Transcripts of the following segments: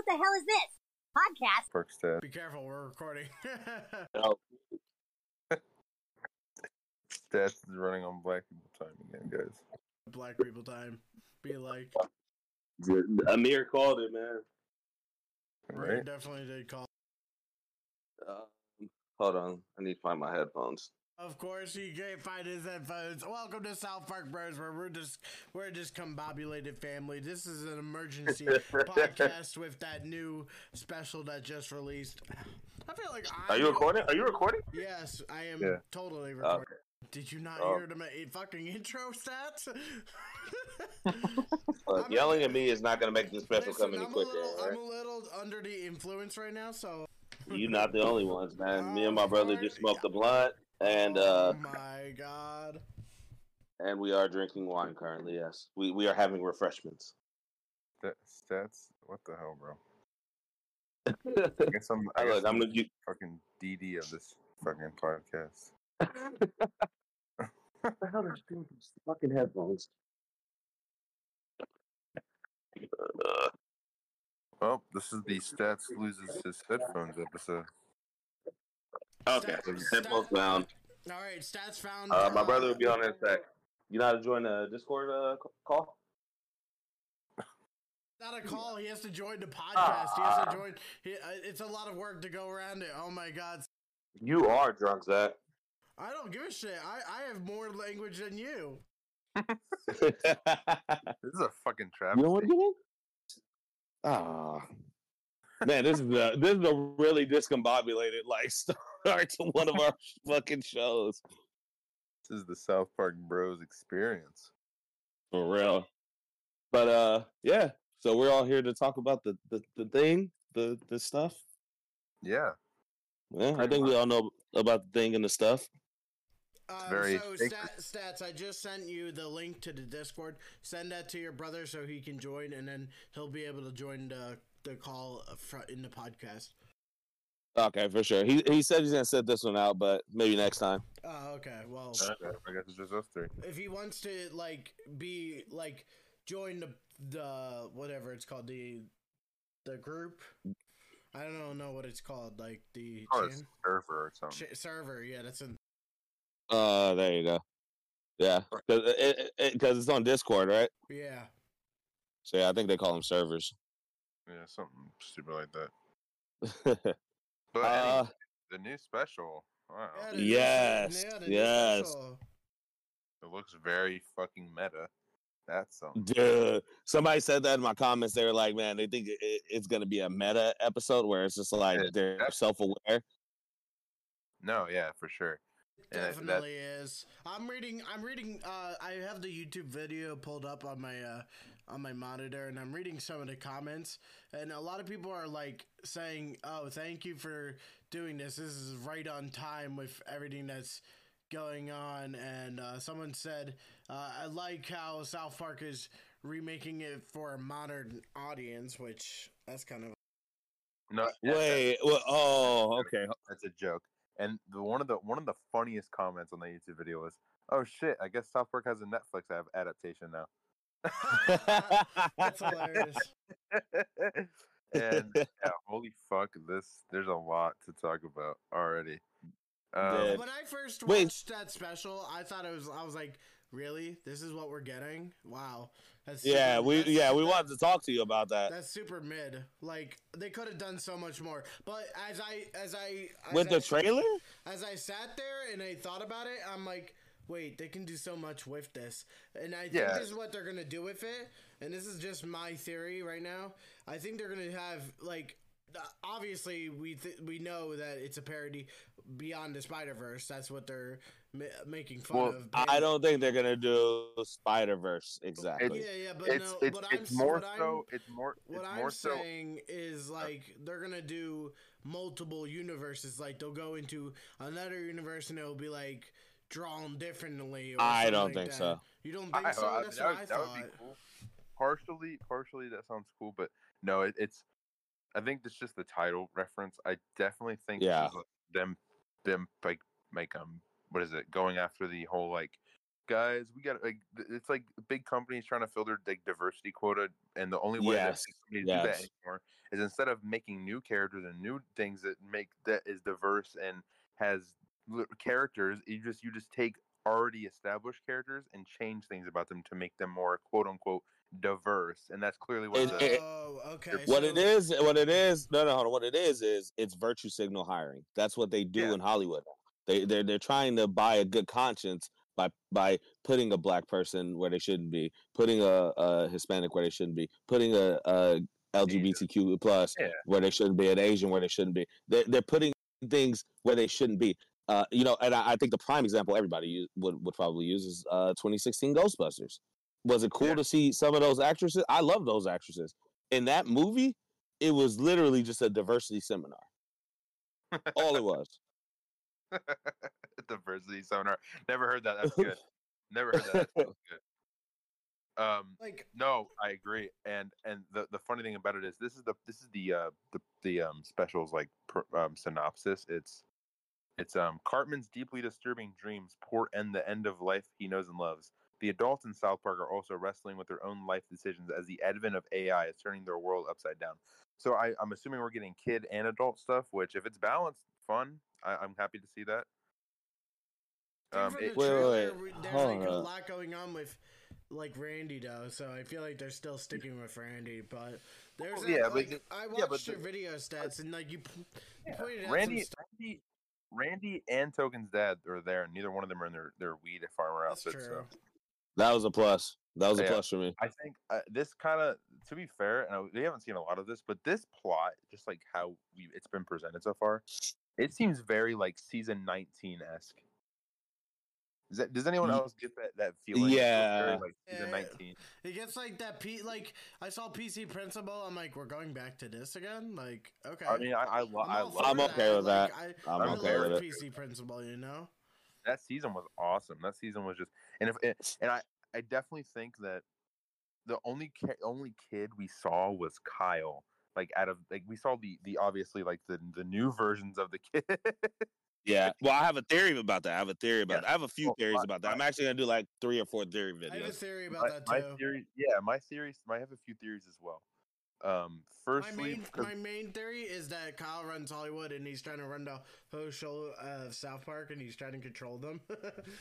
what the hell is this? Podcast? Park stat. Be careful, we're recording. Oh, Stats is running on black people time again, guys. Black people time. Be like, Amir called it, man. we Right? definitely did call. Um, hold on, I need to find my headphones. Of course, he can't find his headphones. Welcome to South Park Bros, where we're just we're a discombobulated family. This is an emergency podcast with that new special that just released. I feel like I Are you recording? Are you recording? Yes, I am Yeah. totally recording. Okay. Did you not Oh. hear the ma- eh, fucking intro stats? I'm- yelling at me is not gonna make this special Listen, come any I'm, quicker. little, alright? I'm a little under the influence right now, so. You're not the only ones, man. Me and my brother just smoked a blunt, and oh uh, my god. and we are drinking wine currently. Yes, we we are having refreshments. Sta- Stats? What the hell, bro? I guess I'm, I guess Look, I'm, I'm gonna you. fucking DD of this fucking podcast. what the hell are you doing with these fucking headphones? Well, this is the Stats loses his headphones episode. Okay, Stats- headphones stats- down. All right, stats found. Uh, my brother will be on in a sec. You know how to join a Discord uh, call? Not a call. He has to join the podcast. He Ah. has to join. He, uh, it's a lot of work to go around it. Oh my god. You are drunk, Zach. I don't give a shit. I, I have more language than you. you This is a fucking travesty. know what you Ah, man, this is a this is a really discombobulated like start to one of our fucking shows This is the South Park Bros experience. for real. But uh, yeah. So we're all here to talk about the the, the thing, the the stuff. Yeah. Yeah, I Pretty think we all know about the thing and the stuff. Um, very so stat, stats. I just sent you the link to the Discord. Send that to your brother so he can join, and then he'll be able to join the the call uh, in the podcast. Okay, for sure. He he said he's gonna set this one out, but maybe next time. Oh, okay. Well, Okay, I guess it's just us three. if he wants to like be like join the the whatever it's called the the group. I don't know what it's called. Like the Oh, it's server or something. ch- server. Yeah, that's in. Uh, there you go. Yeah, because it, it, cause it's on Discord, right? Yeah. So yeah, I think they call them servers. Yeah, something stupid like that. But uh, anyway, the new special. Wow. Yeah, the new- Yes, yeah, yes. special. It looks very fucking meta. That's something. dude, somebody said that in my comments. They were like, "Man, they think it, it's gonna be a meta episode where it's just like Yeah, they're that's- self-aware." No, yeah, for sure. And that- Definitely is. I'm reading. I'm reading. Uh, I have the YouTube video pulled up on my uh, on my monitor, and I'm reading some of the comments. And a lot of people are like saying, "Oh, thank you for doing this. This is right on time with everything that's going on." And uh, someone said, uh, "I like how South Park is remaking it for a modern audience," which that's kind of No, yeah, that- Wait, well, oh, okay. that's a joke. And the one of the one of the funniest comments on the YouTube video was, "Oh shit, I guess South Park has a Netflix adaptation now." that's hilarious. and yeah, holy fuck, this there's a lot to talk about already. Um, when I first Wait. watched that special, I thought it was. I was like, "Really? This is what we're getting? Wow!" That's yeah, super- we that's- yeah we wanted to talk to you about that That's super mid. Like they could have done so much more. But as I as I as with I, the trailer. as I sat there and I thought about it, I'm like, wait, they can do so much with this. And I think Yeah. this is what they're gonna do with it. And this is just my theory right now. I think they're gonna have like. Obviously, we th- we know that it's a parody beyond the Spider Verse. That's what they're ma- making fun Well, of. I don't think they're gonna do Spider Verse exactly. Yeah, yeah, but it's no, it's, what I'm it's more what I'm- so it's more What it's I'm more so saying is like they're gonna do multiple universes. Like they'll go into another universe and it'll be like drawn differently. Or I don't like think that. so. You don't think I- so? I- That's that what would- I that would be cool. Partially, partially that sounds cool, but no, it, it's. I think it's just the title reference. I definitely think Yeah. like, them them like like um what is it going after the whole like guys. We got like it's like big companies trying to fill their like diversity quota, and the only way Yes, that big companies do that anymore is instead of making new characters and new things that make that is diverse and has li- characters, you just you just take already established characters and change things about them to make them more quote unquote diverse, and that's clearly what It- the, it- oh, okay. What so- it is, what it is, no, no, hold on. What it is is it's virtue signal hiring. That's what they do Yeah. in Hollywood. They they're they're trying to buy a good conscience by by putting a black person where they shouldn't be, putting a, a Hispanic where they shouldn't be, putting a, a LGBTQ plus Yeah. where they shouldn't be, an Asian where they shouldn't be. They're they're putting things where they shouldn't be. Uh, you know, and I, I think the prime example everybody use, would would probably use is uh 2016 Ghostbusters. Was it cool Yeah. to see some of those actresses? I love those actresses in that movie, it was literally just a diversity seminar. All it was. diversity seminar. Never heard that. That's good. Never heard that. That's good. Um, like No, I agree. And and the, the funny thing about it is this is the this is the uh the the um specials like per, um synopsis. It's it's um Cartman's deeply disturbing dreams port end the end of life he knows and loves. The adults in South Park are also wrestling with their own life decisions as the advent of AI is turning their world upside down. So I, I'm assuming we're getting kid and adult stuff, which if it's balanced, fun. I, I'm happy to see that. Um, from it- the Wait, wait, trailer, wait. we- There's Hold like a lot going on with like Randy though, so I feel like they're still sticking with Randy. But there's Oh, that, yeah, but like, the- I yeah, watched but your the- video stats and like you, p- you pointed out Randy, some stuff. Randy, Randy, and Token's dad are there, and neither one of them are in their, their weed farmer That's outfits. true. So That was a plus. That was a Yeah. plus for me. I think uh, this kind of, to be fair, and I, we haven't seen a lot of this, but this plot, just like how we, it's been presented so far, it seems very like season nineteen esque. Does, that, does anyone else get that that feeling? It feels very, Yeah. like season Yeah. nineteen. It gets like that. P like I saw PC Principal. I'm like, we're going back to this again. Like, okay. I mean, I I, lo- I'm I all love I'm it. okay with Like, that. I, I'm I okay love with it. PC Principal. You know. that season was awesome. That season was just, and if and I, I definitely think that the only ki- only kid we saw was Kyle. Like out of like we saw the the obviously like the the new versions of the kid. Yeah. Well, I have a theory about that. I have a theory about Yeah. that. I have a few Well, theory my- about that. my- I'm actually gonna do like three or four theory videos. I have a theory about my, that my too. theory, yeah, my theories. I have a few theories as well. Um, My firstly, my main theory is that Kyle runs Hollywood and he's trying to run the whole show of South Park and he's trying to control them.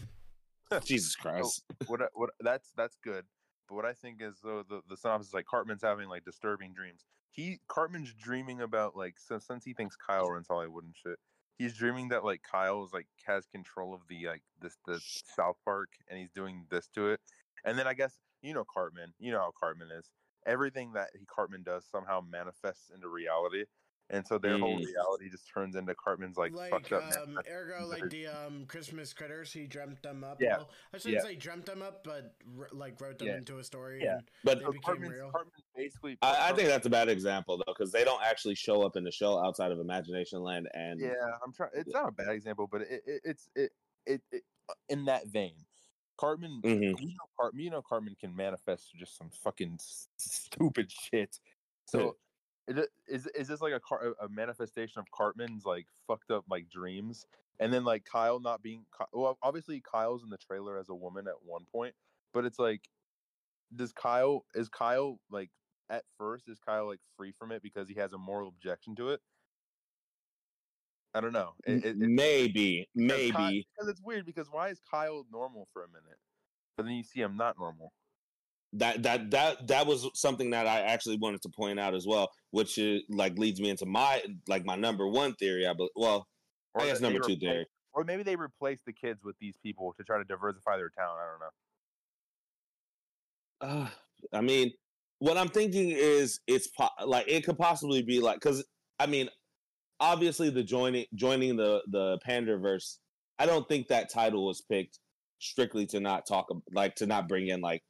Jesus Christ. what what that's that's good. But what I think is though the the synopsis is like Cartman's having like disturbing dreams. He Cartman's dreaming about like so since he thinks Kyle runs Hollywood and shit. He's dreaming that like Kyle is like has control of the like this the South Park and he's doing this to it. And then I guess you know Cartman, you know how Cartman is. Everything that he Cartman does somehow manifests into reality. And so their whole Mm. reality just turns into Cartman's like, like, fucked up. um, manifest- ergo, like the um, Christmas critters, he dreamt them up. Yeah. Well, I shouldn't Yeah. say dreamt them up, but r- like wrote them Yeah. into a story. Yeah. And But they so became Cartman's, real. Cartman's basically I, I think that's a bad example though, because they don't actually show up in the show outside of Imagination Land and Yeah, I'm trying. It's not a bad example, but it, it it's it, it it uh, in that vein. Cartman, Mhm. you know, Cart, you know, Cartman can manifest just some fucking s- stupid shit. So, it, uh, is is this like a car, a manifestation of Cartman's like fucked up like dreams, and then like Kyle not being well, obviously Kyle's in the trailer as a woman at one point, but it's like, does Kyle is Kyle like at first is Kyle like free from it because he has a moral objection to it? I don't know. It, it, maybe, because maybe because it's weird. Because why is Kyle normal for a minute, but then you see him not normal? That that that that was something that I actually wanted to point out as well, which is like leads me into my like my number one theory. I bel well, I guess number two replace- theory. or maybe they replace the kids with these people to try to diversify their town. I don't know. Uh, I mean, what I'm thinking is it's po- like it could possibly be like because I mean, obviously the joining joining the the Panderverse. I don't think that title was picked strictly to not talk like to not bring in like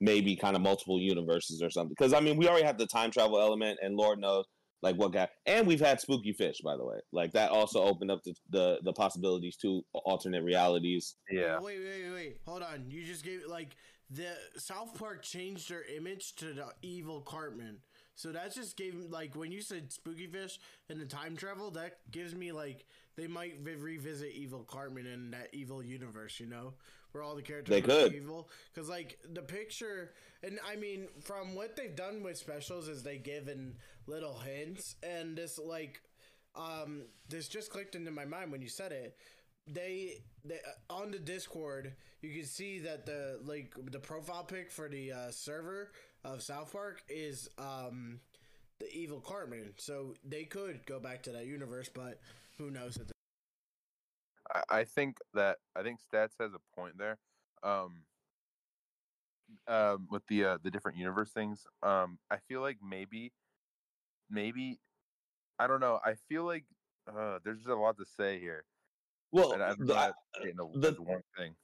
maybe kind of multiple universes or something. Because I mean, we already have the time travel element, and Lord knows like what guy. And we've had Spooky Fish, by the way. Like that also opened up the the, the possibilities to alternate realities. Yeah, Wait, wait, wait, wait. Hold on. You just gave like the South Park changed their image to the evil Cartman. So that just gave like when you said spooky fish and the time travel, that gives me like they might vi- revisit evil Cartman in that evil universe, you know, where all the characters They could. evil. Because like the picture, and I mean, from what they've done with specials is they given little hints, and this like, um, this just clicked into my mind when you said it. They, they uh, on the Discord, you can see that the like the profile pic for the uh, server of South Park is um the evil Cartman. So they could go back to that universe, but who knows? At I, I think that I think stats has a point there. Um, um, with the uh, the different universe things. Um, I feel like maybe, maybe, I don't know. I feel like uh, there's just a lot to say here, Well, the, not the- one thing.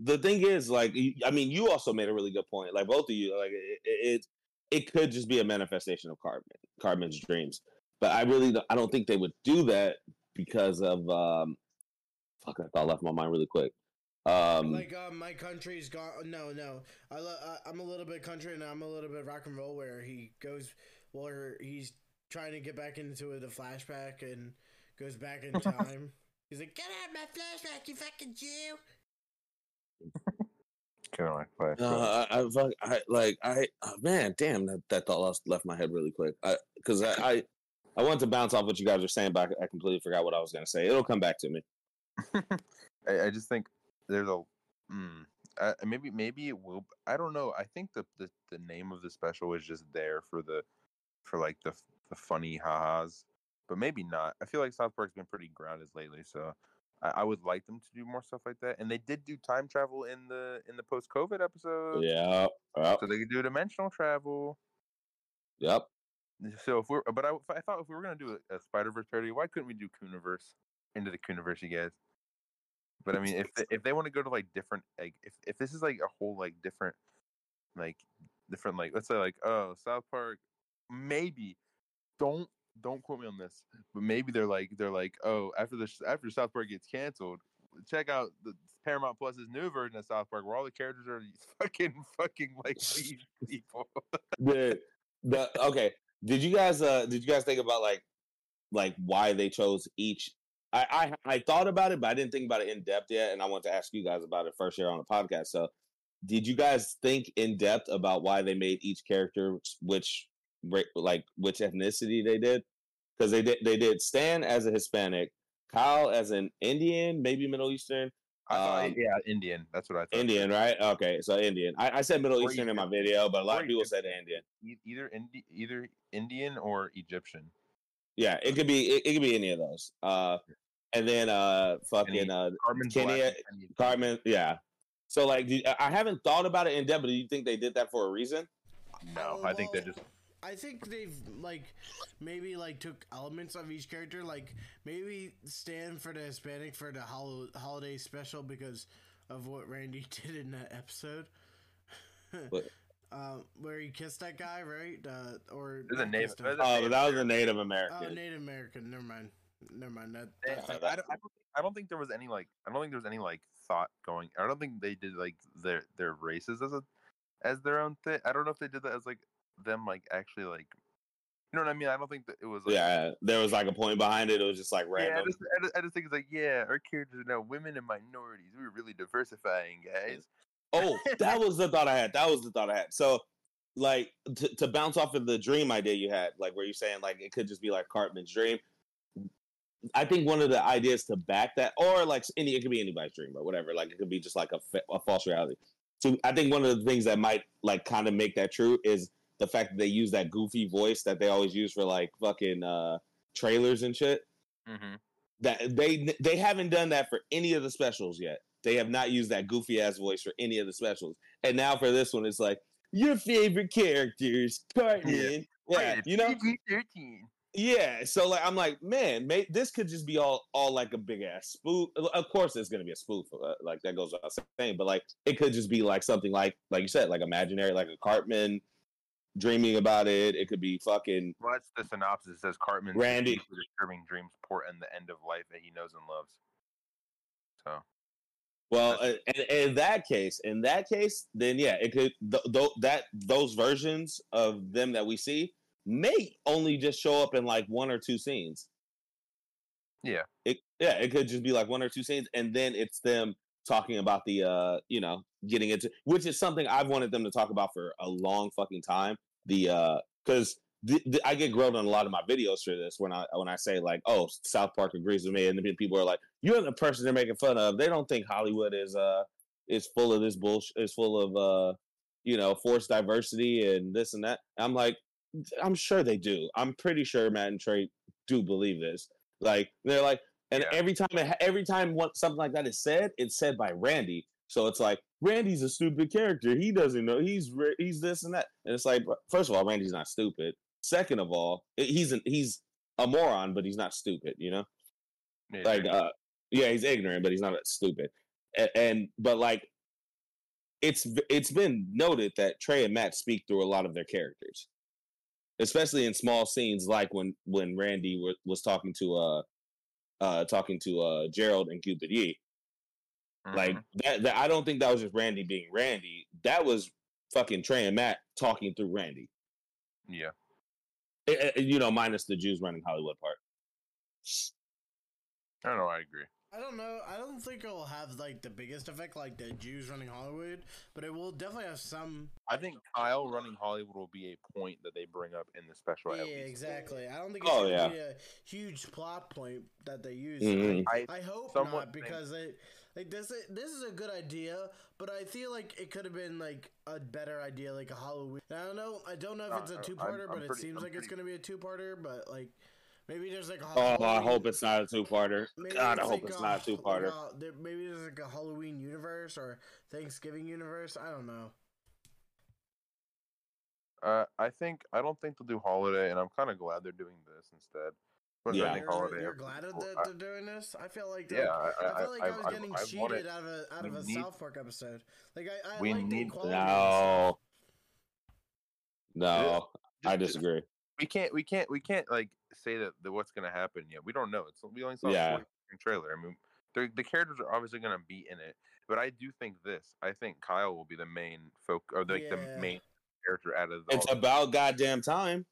the thing is, like, I mean, you also made a really good point. Like both of you, like it, it, it could just be a manifestation of Cartman, Cartman's dreams. But I really, don't- I don't think they would do that because of, um, fuck, I thought left my mind really quick. Um, like uh, my country's gone. No, no. I lo- uh, I'm a little bit country and I'm a little bit rock and roll. Where he goes, where he's trying to get back into the flashback and goes back in time. He's like, "Get out of my flashback, you fucking Jew!" Kind of like Flash. but- uh, I, I, fuck- I, like, I, oh, man, damn, that, that thought lost, left my head really quick. I, because I, I, I wanted to bounce off what you guys were saying, but I, I completely forgot what I was going to say. It'll come back to me. I, I just think there's a mm, uh, maybe maybe it will. I don't know. I think the, the the name of the special is just there for the for like the the funny ha-has, but maybe not. I feel like South Park's been pretty grounded lately, so I, I would like them to do more stuff like that. And they did do time travel in the in the post COVID episode, Yeah. Yep. so they could do dimensional travel. Yep. So if we're, but I, I thought if we were gonna do a, a Spider Verse parody, why couldn't we do Cooniverse into the Cooniverse, you guys? But I mean, if they, if they want to go to like different, like if if this is like a whole like different, like different like let's say like oh South Park, maybe don't don't quote me on this, but maybe they're like they're like oh after the after South Park gets canceled, check out the Paramount Plus's new version of South Park where all the characters are these fucking fucking like weed people. the the okay did you guys uh did you guys think about like like why they chose each I, I i thought about it but i didn't think about it in depth yet and i want to ask you guys about it first here on the podcast so did you guys think in depth about why they made each character which, which like which ethnicity they did because they did they did stan as a hispanic kyle as an indian maybe middle eastern I thought, Um, yeah, Indian. That's what I thought. indian right okay so indian i, I said middle Or eastern in my video but a lot of people said indian either Indi- either Indian or Egyptian. Yeah, it could be it, it could be any of those. Uh and then uh fucking uh Cartman's Kenny- black Carmen, yeah. So like I haven't thought about it in depth, but do you think they did that for a reason? No, I think they just I think they've like maybe like took elements of each character, like maybe Stan for the Hispanic for the hol- holiday special because of what Randy did in that episode. What? Um, where he kissed that guy, right? Uh, or There's a not name- kissed him. there's a- Oh, but that was a Native American. Oh, Native American. Never mind. Never mind. That. That's that- I, don't, I, don't think, I don't think there was any like I don't think there was any like thought going. I don't think they did like their their races as a as their own thing. I don't know if they did that as like them like actually like you know what I mean. I don't think that it was like Yeah, there was like a point behind it. It was just like Yeah, I just, I, just, I just think it's like, yeah, our characters are now women and minorities. We were really diversifying, guys. Oh, that was the thought I had. That was the thought I had. So, like, to, to bounce off of the dream idea you had, like where you're saying like it could just be like Cartman's dream. I think one of the ideas to back that, or like any, it could be anybody's dream or whatever. Like it could be just like a, fa- a false reality. So I think one of the things that might like kind of make that true is the fact that they use that goofy voice that they always use for like fucking uh trailers and shit. Mm-hmm. That they they haven't done that for any of the specials yet. They have not used that goofy ass voice for any of the specials. And now for this one, it's like your favorite characters, Cartman. Yeah, you know, thirteen. yeah. So like, I'm like, man, may, this could just be all all like a big ass spoof. Of course, it's gonna be a spoof, uh, like that goes without saying. But like, it could just be like something like like you said, like imaginary, like a Cartman dreaming about it. It could be fucking Well, that's the synopsis. It says Cartman Randy. disturbing dreams port and the end of life that he knows and loves. So Well, uh, in, in that case, in that case, then yeah, it could th- th- that those versions of them that we see may only just show up in like one or two scenes. Yeah. It yeah, it could just be like one or two scenes, and then it's them talking about the uh you know getting into which is something I've wanted them to talk about for a long fucking time. The uh I get grilled on a lot of my videos for this when I when I say like, oh, South Park agrees with me, and the people are like, you're the person they're making fun of. They don't think Hollywood is uh is full of this bullshit, is full of uh you know forced diversity and this and that. I'm like, I'm sure they do. I'm pretty sure Matt and Trey do believe this. Like they're like, and yeah. every time every time something like that is said, it's said by Randy. So it's like Randy's a stupid character. He doesn't know he's he's this and that. And it's like, first of all, Randy's not stupid. Second of all, he's an, he's a moron, but he's not stupid. You know, yeah. like uh, yeah, he's ignorant, but he's not stupid. And, and but like, it's it's been noted that Trey and Matt speak through a lot of their characters especially in small scenes like when when Randy w- was talking to uh uh talking to uh Gerald and Cupid Ye. Mm-hmm. Like that, that I don't think that was just Randy being Randy. That was fucking Trey and Matt talking through Randy. Yeah. It, it, you know, minus the Jews running Hollywood part. I don't know. I agree. I don't know. I don't think it'll have like the biggest effect like the Jews running Hollywood, but it will definitely have some. I think Kyle running Hollywood will be a point that they bring up in the special. Yeah, exactly. I don't think it's oh, yeah. be a huge plot point that they use. Mm-hmm. I, I, hope not because they like this. This is a good idea, but I feel like it could have been like a better idea, like a Halloween. I don't know. I don't know if it's a two parter, but pretty, it seems I'm like pretty... it's gonna be a two parter. But like Maybe there's like a Halloween. Oh, I hope it's not a two parter. God, I hope like it's a, not a two parter. Uh, there, maybe there's like a Halloween universe or Thanksgiving universe. I don't know. Uh, I think I don't think they'll do holiday, and I'm kind of glad they're doing this instead. Yeah, you're, holiday you're glad that they're doing this. I feel like yeah, I, I, feel like I, I was getting I, cheated out of a out of a need, South Park episode. Like I, I we like need no, no, I disagree. We can't, we can't, we can't like say that, that what's going to happen yet. We don't know. It's we only saw yeah. a trailer. I mean, the characters are obviously going to be in it, but I do think this. I think Kyle will be the main folk or like yeah. the main character out of. The it's about goddamn time.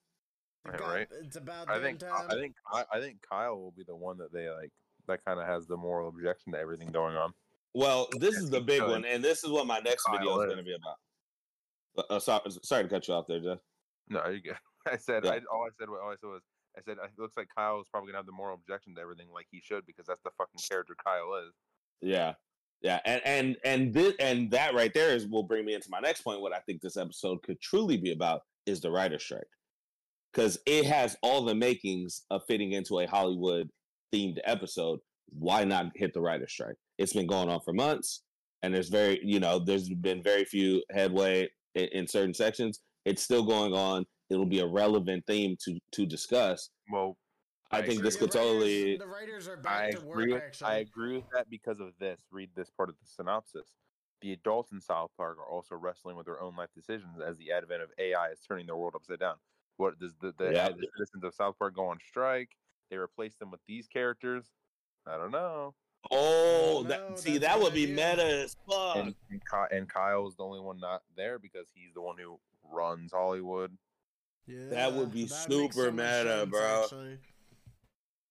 Right, right. It's about. I think. Time. I think. I, I think Kyle will be the one that they like. That kind of has the moral objection to everything going on. Well, this is the big one, and this is what my next Kyle video is going to be about. Uh, sorry, sorry to cut you off there, Jeff. No, you good. I said. Yeah. I, all I said. All I said was I said it looks like Kyle is probably gonna have the moral objection to everything, like he should, because that's the fucking character Kyle is. Yeah, yeah, and and and this and that right there is will bring me into my next point. What I think this episode could truly be about is the writer strike, because it has all the makings of fitting into a Hollywood themed episode. Why not hit the writer strike? It's been going on for months, and there's very you know there's been very few headway in, in certain sections. It's still going on it'll be a relevant theme to to discuss. Well, I, I think this could totally. The writers are back I to agree work. With, actually, I agree with that because of this. Read this part of the synopsis. The adults in South Park are also wrestling with their own life decisions as the advent of AI is turning their world upside down. What does the, the, yeah. the citizens of South Park go on strike? They replace them with these characters. I don't know. Oh, that, see, that would be idea. meta as fuck. And, and, and Kyle's the only one not there because he's the one who runs Hollywood. Yeah, that would be that super meta, sense, bro. Actually.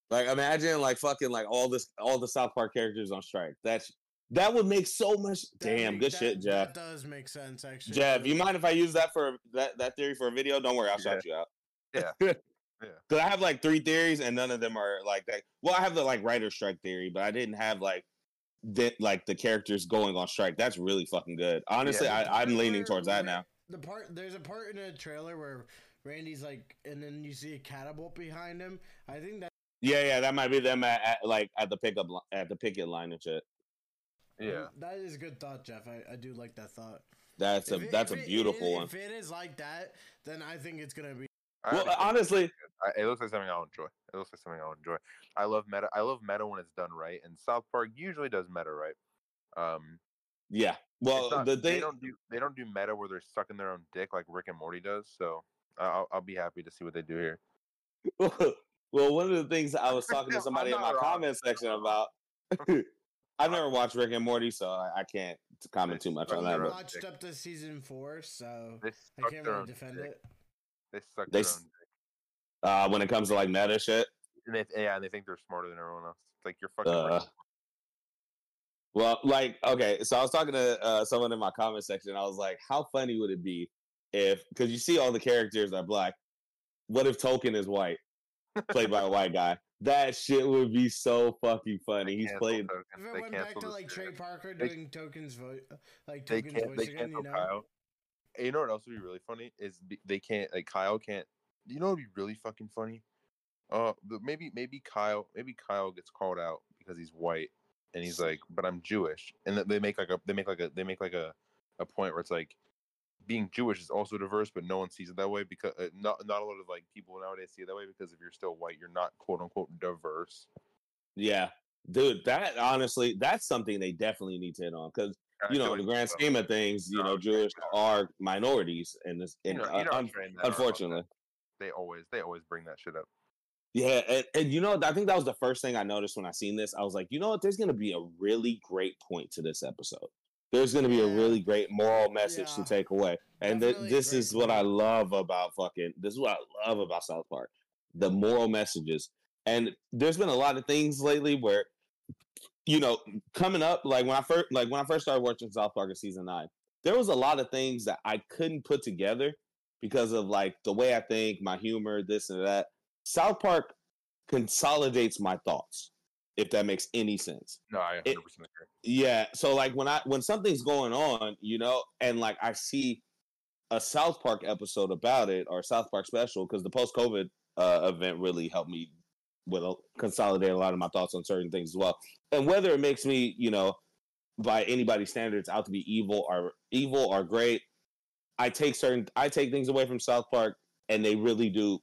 Like imagine like fucking like all this all the South Park characters on strike. That's that would make so much that damn make, good that, shit, Jeff. That does make sense actually. Jeff, you mind if I use that for that that theory for a video? Don't worry, I'll yeah. shout you out. Yeah. yeah. Cause I have like three theories and none of them are like that. Well, I have the like writer strike theory, but I didn't have like that like the characters going on strike. That's really fucking good. Honestly, yeah. I, I'm leaning towards that now. The part there's a part in the trailer where Randy's like, and then you see a catapult behind him. I think that. Yeah, yeah, that might be them at, at like at the pickup at the picket line and shit. Yeah, that is a good thought, Jeff. I, I do like that thought. That's a it, that's a beautiful it, one. If it is like that, then I think it's gonna be. Well, honestly, it looks like something I'll enjoy. It looks like something I'll enjoy. I love meta. I love meta when it's done right, and South Park usually does meta right. Um, yeah. Well, not, the thing they don't do they don't do meta where they're sucking their own dick like Rick and Morty does. So I'll, I'll be happy to see what they do here. well, one of the things I was talking to somebody in my wrong. comment section about. I've never watched Rick and Morty, so I, I can't comment too much on that. I watched up to season four, so I can't really defend dick. it. They suck they, their own dick. Uh, when it comes to like meta shit. And they, yeah, and they think they're smarter than everyone else. It's like you're fucking. Uh, Well, like, okay, so I was talking to uh, someone in my comment section. I was like, how funny would it be if, because you see all the characters are black. What if Token is white, played by a white guy? That shit would be so fucking funny. He's Cancel played. If it They went back to like. Trey Parker They- doing Token's voice, like They Token's can't. voice They again, cancel you know? Kyle. And you know what else would be really funny is they can't like Kyle can't. You know what would be really fucking funny? Uh, but maybe maybe Kyle maybe Kyle gets called out because he's white and he's like, but I'm Jewish, and they make like a they make like a they make like a a point where it's like being Jewish is also diverse, but no one sees it that way because uh, not not a lot of like people nowadays see it that way because if you're still white, you're not quote unquote diverse. Yeah, dude, that honestly, that's something they definitely need to hit on because you know, like the grand scheme of things, you know, Jewish are minorities and this. You know- uh, you know un- how trained they are about that. unfortunately, they always they always bring that shit up. yeah, and, and you know, I think that was the first thing I noticed when I seen this. I was like, you know what? There's going to be a really great point to this episode. There's going to be a really great moral message Yeah. to take away, and th- this is what I love about fucking. This is what I love about South Park, the moral messages. And there's been a lot of things lately where, you know, coming up, like when I first, like when I first started watching South Park in season nine, there was a lot of things that I couldn't put together because of like the way I think, my humor, this and that. South Park consolidates my thoughts, if that makes any sense. No, I 100% It- agree. Yeah. So like when I when something's going on, you know, and like I see a South Park episode about it or South Park special because the post COVID uh, event really helped me with a, consolidate a lot of my thoughts on certain things as well. And whether it makes me, you know, by anybody's standards out to be evil or evil or great, I take certain I take things away from South Park and they really do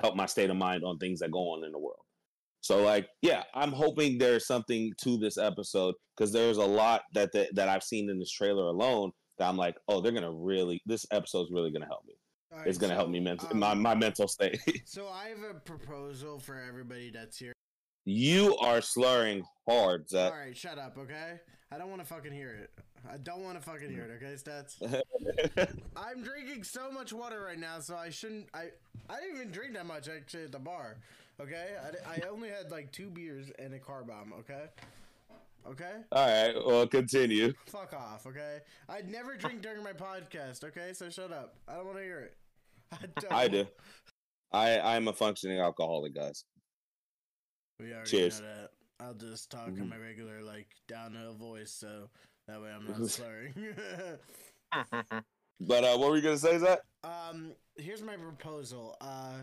help my state of mind on things that go on in the world. So like, yeah, I'm hoping there's something to this episode because there's a lot that, that that I've seen in this trailer alone that I'm like, oh, they're gonna really this episode's really gonna help me. All It's gonna help me mental um, my my mental state. So I have a proposal for everybody that's here. you are slurring hard, Zach. All right, shut up, okay? I don't want to fucking hear it. I don't want to fucking hear it, okay, Stats? I'm drinking so much water right now, so I shouldn't. I I didn't even drink that much actually at the bar. Okay, I, I only had like two beers and a car bomb. Okay, okay. All right, well, continue. Fuck off. Okay, I'd never drink during my podcast. Okay, so shut up. I don't want to hear it. I, don't. I do. I I'm a functioning alcoholic, guys. We already Cheers. know that. I'll just talk in Mhm. my regular like downhill voice, so that way I'm not slurring. But uh, what were you gonna say, Zach? Um, here's my proposal. Uh,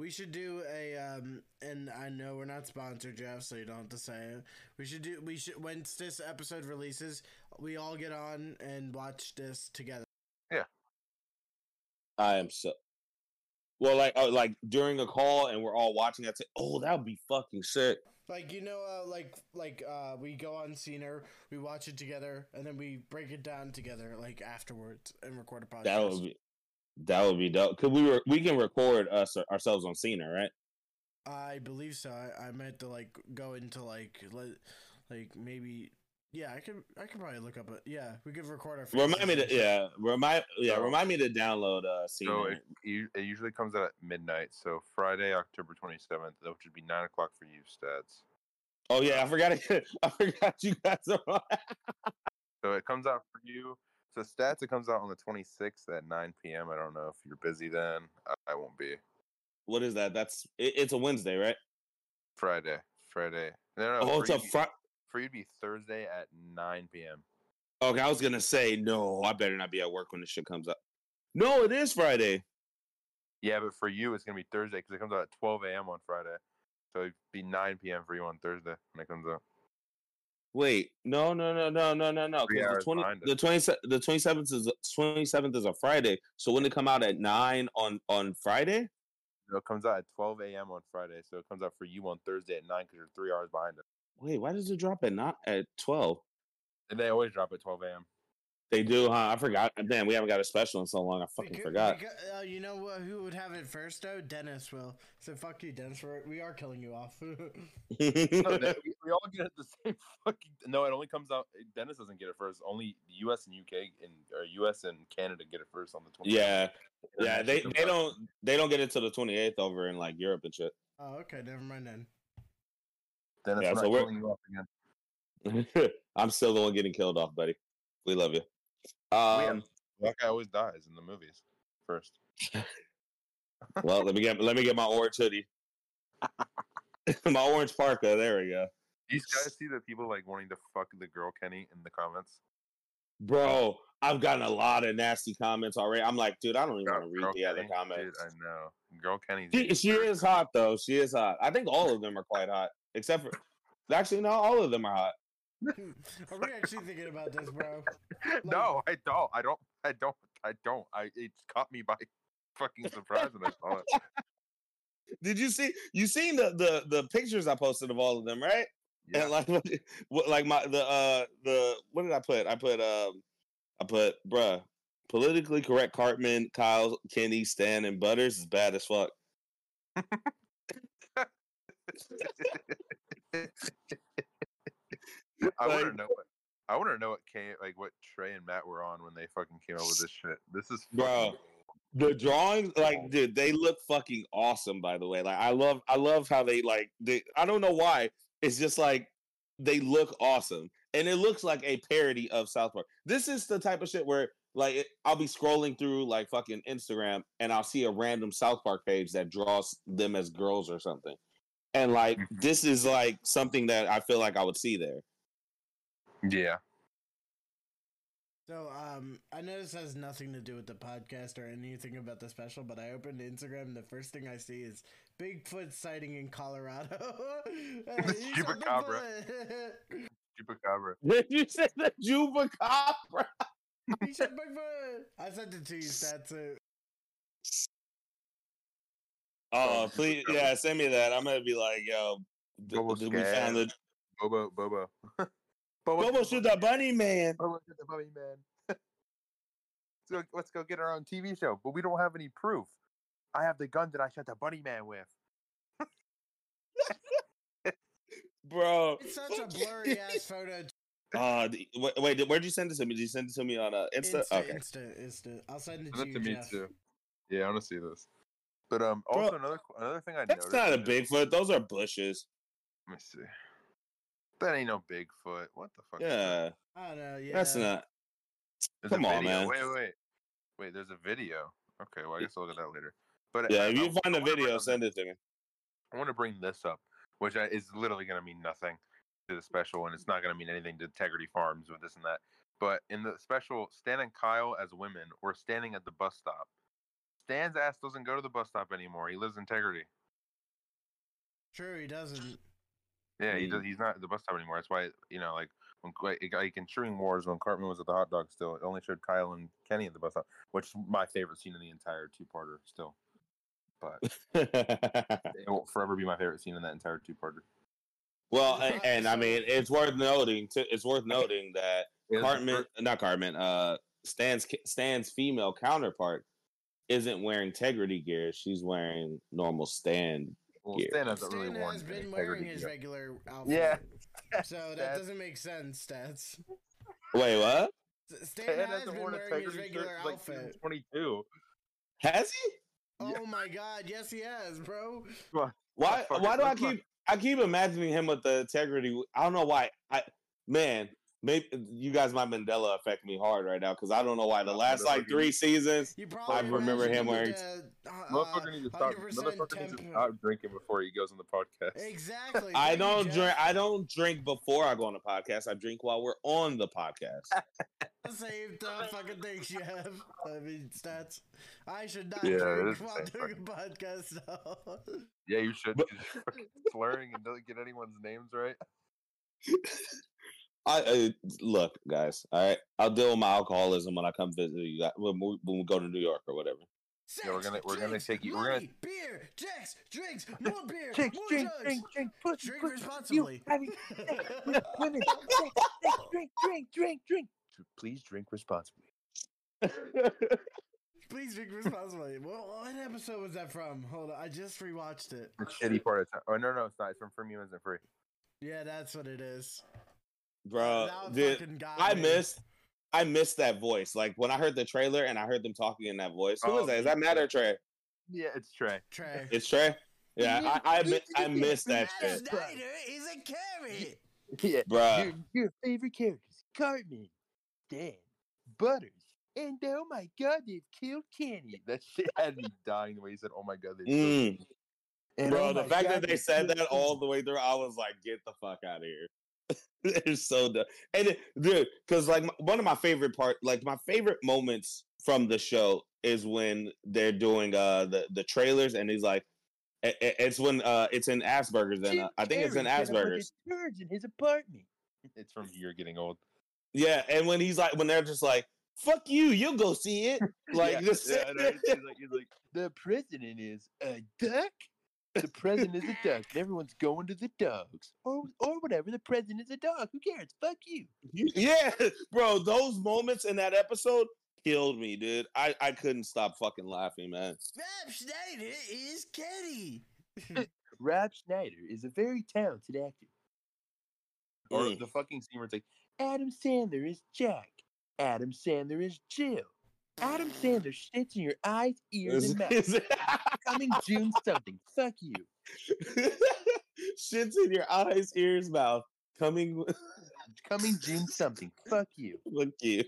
we should do a um, and I know we're not sponsored, Jeff, so you don't have to say it. We should do. We should once this episode releases, we all get on and watch this together. Yeah. I am so. Well, like uh, like during a call and we're all watching, I'd say, "Oh, that would be fucking sick." Like you know, uh, like like uh, we go on Scener, we watch it together, and then we break it down together, like afterwards, and record a podcast. That would be that would be dope. Cause we were we can record us ourselves on Scener, right? I believe so. I, I meant to like go into like let, like maybe yeah. I could I could probably look up a yeah. We could record our. Remind me to yeah remind yeah So- remind me to download uh Scener. So it, it usually comes out at midnight. So Friday, October 27th, which would be 9 o'clock for you, Stats. oh yeah, I forgot it. I forgot you guys are on. So it comes out for you. So Stats, it comes out on the 26th at 9 p.m. I don't know if you're busy then. I, won't be. What is that? That's it, it's a Wednesday, right? Friday. Friday. No, no, Oh, it's a Friday. for you to be Thursday at 9 p.m. Okay, I was gonna say no. I better not be at work when this shit comes up. No, it is Friday. Yeah, but for you, it's going to be Thursday because it comes out at 12 a.m. on Friday. So it'd be 9 p.m. for you on Thursday when it comes out. Wait, no, no, no, no, no, no, no. The twenty, the twenty, the twenty seventh is twenty seventh is a Friday. So when it come out at nine on on Friday? So it comes out at 12 a.m. on Friday. So it comes out for you on Thursday at 9 because you're three hours behind us. Wait, why does it drop at not at twelve? And they always drop at 12 a.m. They do, huh? I forgot. Damn, we haven't got a special in so long. I fucking Becau- forgot. becau- uh, you know uh, who would have it first though? Dennis will. So fuck you, Dennis. We're, we are killing you off. No, we, we all get it the same fucking. No, it only comes out. Dennis doesn't get it first. Only the U.S. and UK and or U.S. and Canada get it first on the 20th. yeah, yeah. They they don't they don't get it till the twenty eighth over in like Europe and shit. oh, okay. Never mind then. Dennis, Yeah, we're so not we're- killing you off again. I'm still the one getting killed off, buddy. We love you. Um, That guy always dies in the movies first. well, let me get let me get my orange hoodie, my orange parka. There we go, These guys see the people like wanting to fuck the girl Kenny in the comments. bro. I've gotten a lot of nasty comments already. I'm like, dude, I don't even Girl- want to read the other comments. Dude, I know. Girl Kenny. She, she is hot though. She is hot. I think all of them are quite hot, except for actually no, all of them are hot. Are we actually thinking about this, bro? no, I don't. I don't. I don't. I don't. I it caught me by fucking surprise when I saw it. Did you see? You seen the the the pictures I posted of all of them, right? Yeah. And like, what, like my the uh the what did I put? I put um, I put bruh, politically correct Cartman, Kyle, Kenny, Stan, and Butters is bad as fuck. I want to know what. I want to know what came like what Trey and Matt were on when they fucking came up with this shit. This is Bro, The drawings, like, dude, they look fucking awesome. By the way, like, I love, I love how they like. They, I don't know why. It's just like they look awesome, and it looks like a parody of South Park. This is the type of shit where, like, it, I'll be scrolling through like fucking Instagram, and I'll see a random South Park page that draws them as girls or something, and like, this is like something that I feel like I would see there. Yeah. So, um, I know this has nothing to do with the podcast or anything about the special, but I opened Instagram. And the first thing I see is Bigfoot sighting in Colorado. Hey, he's on the Chupacabra. Chupacabra. Did you say the Jubacabra? he said Bigfoot. I sent it to you, That's it. Oh, please, yeah, send me that. I'm gonna be like, yo, d- Bobo d- we found the Bobo. Bobo. Bobo shoot the bunny man. Bobo shoot the bunny man. let's, go, let's go get our own TV show, but we don't have any proof. I have the gun that I shot the bunny man with. Bro, It's such a blurry ass photo. Uh, the- wait, wait, did- where'd you send it to me? Did you send it to me on uh, Insta? Insta, okay. Insta, Insta. I'll send it to Send you, it to me Jeff. too. Yeah, I want to see this. But um, Bro, also another another thing I That's noticed. That's not a Bigfoot. Those are bushes. Let me see. That ain't no Bigfoot. What the fuck? is that? Yeah, I don't know. Yeah. that's not. There's a Come on, video. man. Wait, wait, wait. There's a video. Okay, well I guess I'll look at that later. But Yeah, I- if you I- find I a video, send it to me. I want to bring this up, which is literally going to mean nothing to the special, and it's not going to mean anything to Integrity Farms with this and that. But in the special, Stan and Kyle as women were standing at the bus stop. Stan's ass doesn't go to the bus stop anymore. He lives in Integrity. True, he doesn't. Yeah, he Mm. does, he's not at the bus stop anymore. That's why you know, like when like, in Streaming Wars, when Cartman was at the hot dog, still it only showed Kyle and Kenny at the bus stop, which is my favorite scene in the entire two-parter. Still, but it will forever be my favorite scene in that entire two-parter. well, a- and I mean, it's worth noting. To, it's worth noting that Yeah, Cartman, not Cartman, uh, Stan's Stan's female counterpart isn't wearing integrity gear. She's wearing normal stand. Well, gear. Stan hasn't Stan really worn has been wearing his gear. regular outfit. Yeah. So that doesn't make sense, stats. Wait, what? Stan, Stan has hasn't been worn wearing his regular shirts like outfit. 22. Has he? Oh yeah. Oh my god, yes he has, bro. Why? fuck Why do I keep? I keep imagining him with the integrity. I don't know why. I man, maybe you guys might Mandela affect me hard right now because I don't know why. The Uh, last like three seasons, You probably I remember him wearing- the, uh, Motherfucker needs to stop. 100% needs to stop drinking before he goes on the podcast. Exactly. I don't Jeff. drink. I don't drink before I go on the podcast. I drink while we're on the podcast. Save the fucking things you have. I mean, stats. I should not Yeah, drink while same doing a podcast. though. Yeah, you should. But- 'cause you're fucking slurring and doesn't get anyone's names right. I, I look, guys. All right, I'll deal with my alcoholism when I come visit you guys when we, when we go to New York or whatever. Yeah, we're gonna- we're gonna take you- we're gonna- money, beer, sex, drinks, more beer, more drugs. drink, Drink responsibly. women, drink, drink, drink, drink. Please drink responsibly. Please drink responsibly. What, what episode was that from? Hold on, I just rewatched it. The shitty part of time. Oh no, no, it's not. It's from From Humans and Free. Yeah, that's what it is. Bro, That dude, I me. missed. I missed that voice. Like when I heard the trailer and I heard them talking in that voice. Who Oh, is that? Is that Matt or Trey? Yeah, it's Trey. Trey. It's Trey. Yeah, I I, mi- I missed that Matt shit. Snyder is a carrot. Yeah, Bruh. Your, your favorite characters: Cartman, Dan, Butters, and oh my god, they've killed Kenny. That shit had me dying the way he said, "Oh my god, they." Mm. And Bro, oh the fact God, that they said that all the way through, I was like, get the fuck out of here. They're so dumb. And dude, because like one of my favorite part, like my favorite moments from the show is when they're doing uh the the trailers, and he's like, it's when uh it's in Asperger's, and uh, I think it's in Carrey set up, like, a Asperger's. in his apartment. It's from You're Getting Old. Yeah, and when he's like, when they're just like, "Fuck you, you'll go see it," like yeah, just yeah, he's, like, he's like, the president is a duck. The president is a duck. And everyone's going to the dogs, or or whatever. The president is a dog. Who cares? Fuck you. yeah, bro, those moments in that episode killed me, dude. I I couldn't stop fucking laughing, man. Rob Schneider is Kenny. Rob Schneider is a very talented actor. Or Mm. the fucking scene where it's like, Adam Sandler is Jack. Adam Sandler is Jill. Adam Sandler shits in your eyes, ears, and mouth. Coming June something. Fuck you. Shits in your eyes, ears, mouth. Coming, Coming June something. Fuck you. look you,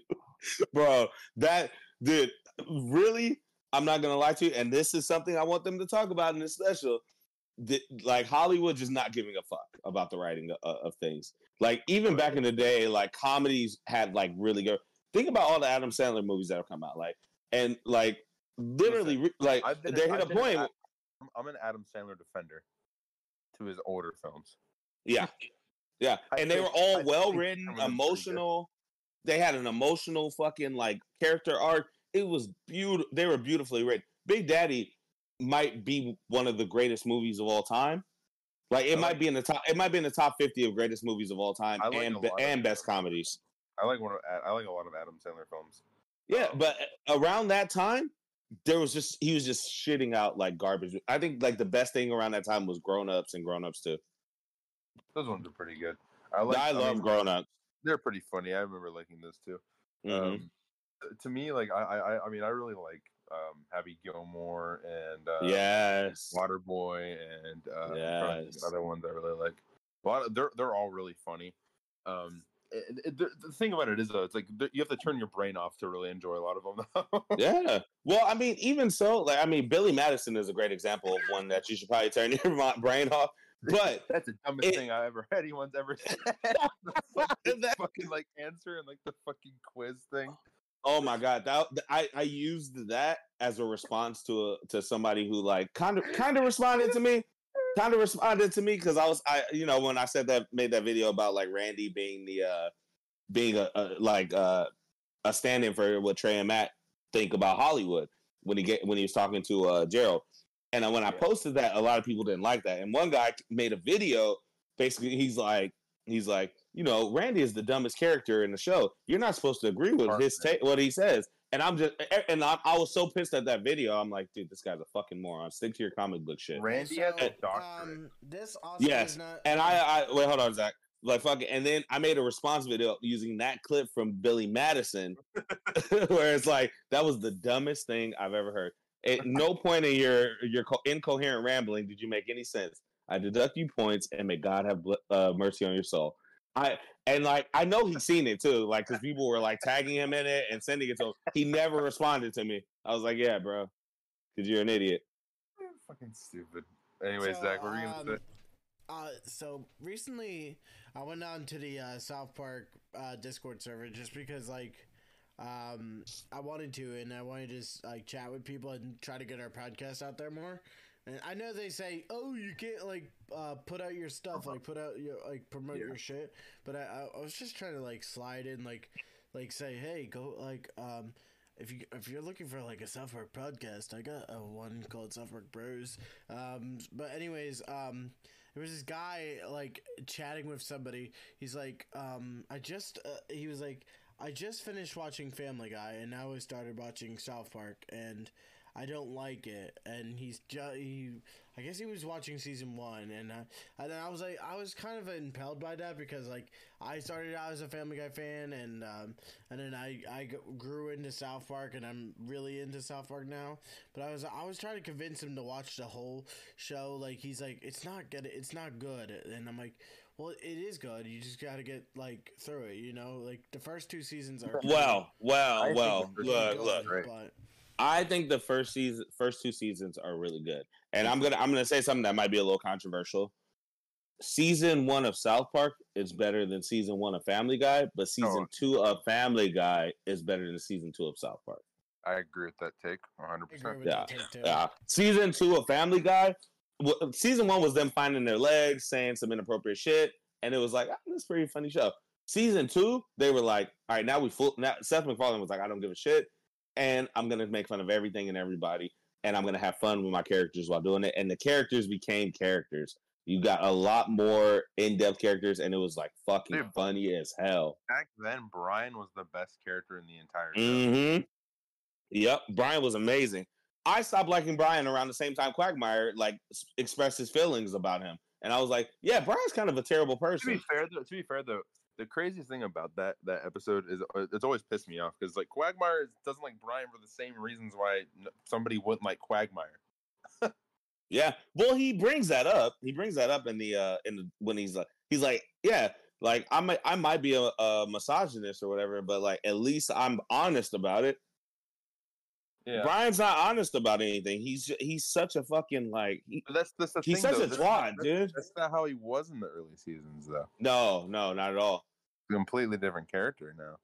bro. That dude, really. I'm not gonna lie to you, and this is something I want them to talk about in this special. Like Hollywood just not giving a fuck about the writing of, of things. Like even back in the day, like comedies had like really good. Think about all the Adam Sandler movies that have come out, like and like literally, re- like they hit a been an point. I'm, an Adam Sandler defender to his older films. Yeah. Yeah. And they were all well written, of them are pretty good. emotional. They had an emotional fucking like character arc. It was beautiful. They were beautifully written. Big Daddy might be one of the greatest movies of all time. Like it might be in the top. It might be in the top fifty of greatest movies of all time like and a be- lot of and best comedies. I like one of I like a lot of Adam Sandler films. Yeah, Um, but uh, around that time, there was just he was just shitting out like garbage. I think like the best thing around that time was Grown Ups and Grown Ups too. Those ones are pretty good. I like. I love mean, Grown Ups. They're pretty funny. I remember liking those too. Mhm. Um, to me, like I, I, I mean, I really like um, Happy Gilmore and uh, yes. Waterboy and uh, I'm trying to think of Yes. other ones I really like. A lot of, they're they're all really funny. Um, it, it- the, the thing about it is though, it's like you have to turn your brain off to really enjoy a lot of them. Yeah. Well, I mean, even so, like, I mean, Billy Madison is a great example of one that you should probably turn your brain off. But that's the dumbest it- thing I ever had. anyone's ever said. That- fucking like answer and like the fucking quiz thing. oh my god, that I I used that as a response to a, to somebody who like kind of kind of responded to me, kind of responded to me because I was I you know when I said that made that video about like Randy being the uh being a, a like uh a stand-in for what Trey and Matt think about Hollywood when he get when he was talking to uh Gerald. And uh, when I posted that, a lot of people didn't like that. And one guy made a video. Basically, he's like, he's like, you know, Randy is the dumbest character in the show. You're not supposed to agree with his Partner. ta- what he says. And I'm just, and I, I was so pissed at that video. I'm like, dude, this guy's a fucking moron. Stick to your comic book shit. Randy So, has a doctorate. Um, this also Yes, is not. And I, I wait, hold on, Zack. Like fucking, and then I made a response video using that clip from Billy Madison, where it's like that was the dumbest thing I've ever heard. At no point in your your co- incoherent rambling did you make any sense. I deduct you points, and may God have bl- uh, mercy on your soul. I and like I know he's seen it too, like because people were like tagging him in it and sending it to him. He never responded to me. I was like, yeah, bro, because you're an idiot. fucking stupid. Anyway, So, Zack, what were you gonna um, say? Uh, so recently, I went on to the uh, South Park uh, Discord server just because, like, um, I wanted to, and I wanted to just, like chat with people and try to get our podcast out there more. And I know they say, "Oh, you can't like uh, put out your stuff, like put out your like promote Yeah. your shit." But I, I, was just trying to like slide in, like, like say, "Hey, go like um." If you if you're looking for like a South Park podcast, I got a one called South Park Bros. Um, but anyways, um, there was this guy like chatting with somebody. He's like, um, I just uh, he was like, I just finished watching Family Guy, and now I started watching South Park, and I don't like it. And he's just he, I guess he was watching season one, and uh, and then I was like, I was kind of impelled by that because like I started out as a Family Guy fan, and um, and then I I grew into South Park, and I'm really into South Park now. But I was I was trying to convince him to watch the whole show. Like he's like, it's not good, it's not good, and I'm like. Well, it is good. You just got to get like through it, you know. Like the first two seasons are Well, well, I well. Look, look. But I think the first season, first two seasons are really good, and I'm gonna I'm gonna say something that might be a little controversial. Season one of South Park is better than season one of Family Guy, but season Oh. two of Family Guy is better than season two of South Park. I agree with that take 100. percent Yeah, that take too. Yeah, season two of Family Guy. w- Season one was them finding their legs, saying some inappropriate shit, and it was like, ah, this is a pretty funny show. Season two, they were like, all right, now we full. Now Seth MacFarlane was like, I don't give a shit, and I'm gonna make fun of everything and everybody, and I'm gonna have fun with my characters while doing it. And the characters became characters. You got a lot more in-depth characters, and it was like fucking Dude. funny as hell. Back then, Brian was the best character in the entire show. Mm-hmm. Yep, Brian was amazing. I stopped liking Brian around the same time Quagmire like expressed his feelings about him, and I was like, "Yeah, Brian's kind of a terrible To be person." fair, though, to be fair though, the craziest thing about that that episode is uh, it's always pissed me off because like Quagmire doesn't like Brian for the same reasons why somebody wouldn't like Quagmire. Yeah, well, he brings that up. He brings that up in the uh in the when he's like he's like, "Yeah, like I might I might be a, a misogynist or whatever, but like at least I'm honest about it." Yeah, Brian's not honest about anything. He's he's such a fucking like he, that's that's the he's thing. such though. a That's twat, not- that's- dude. That's not how he was in the early seasons, though. no, no, not at all. Completely different character now.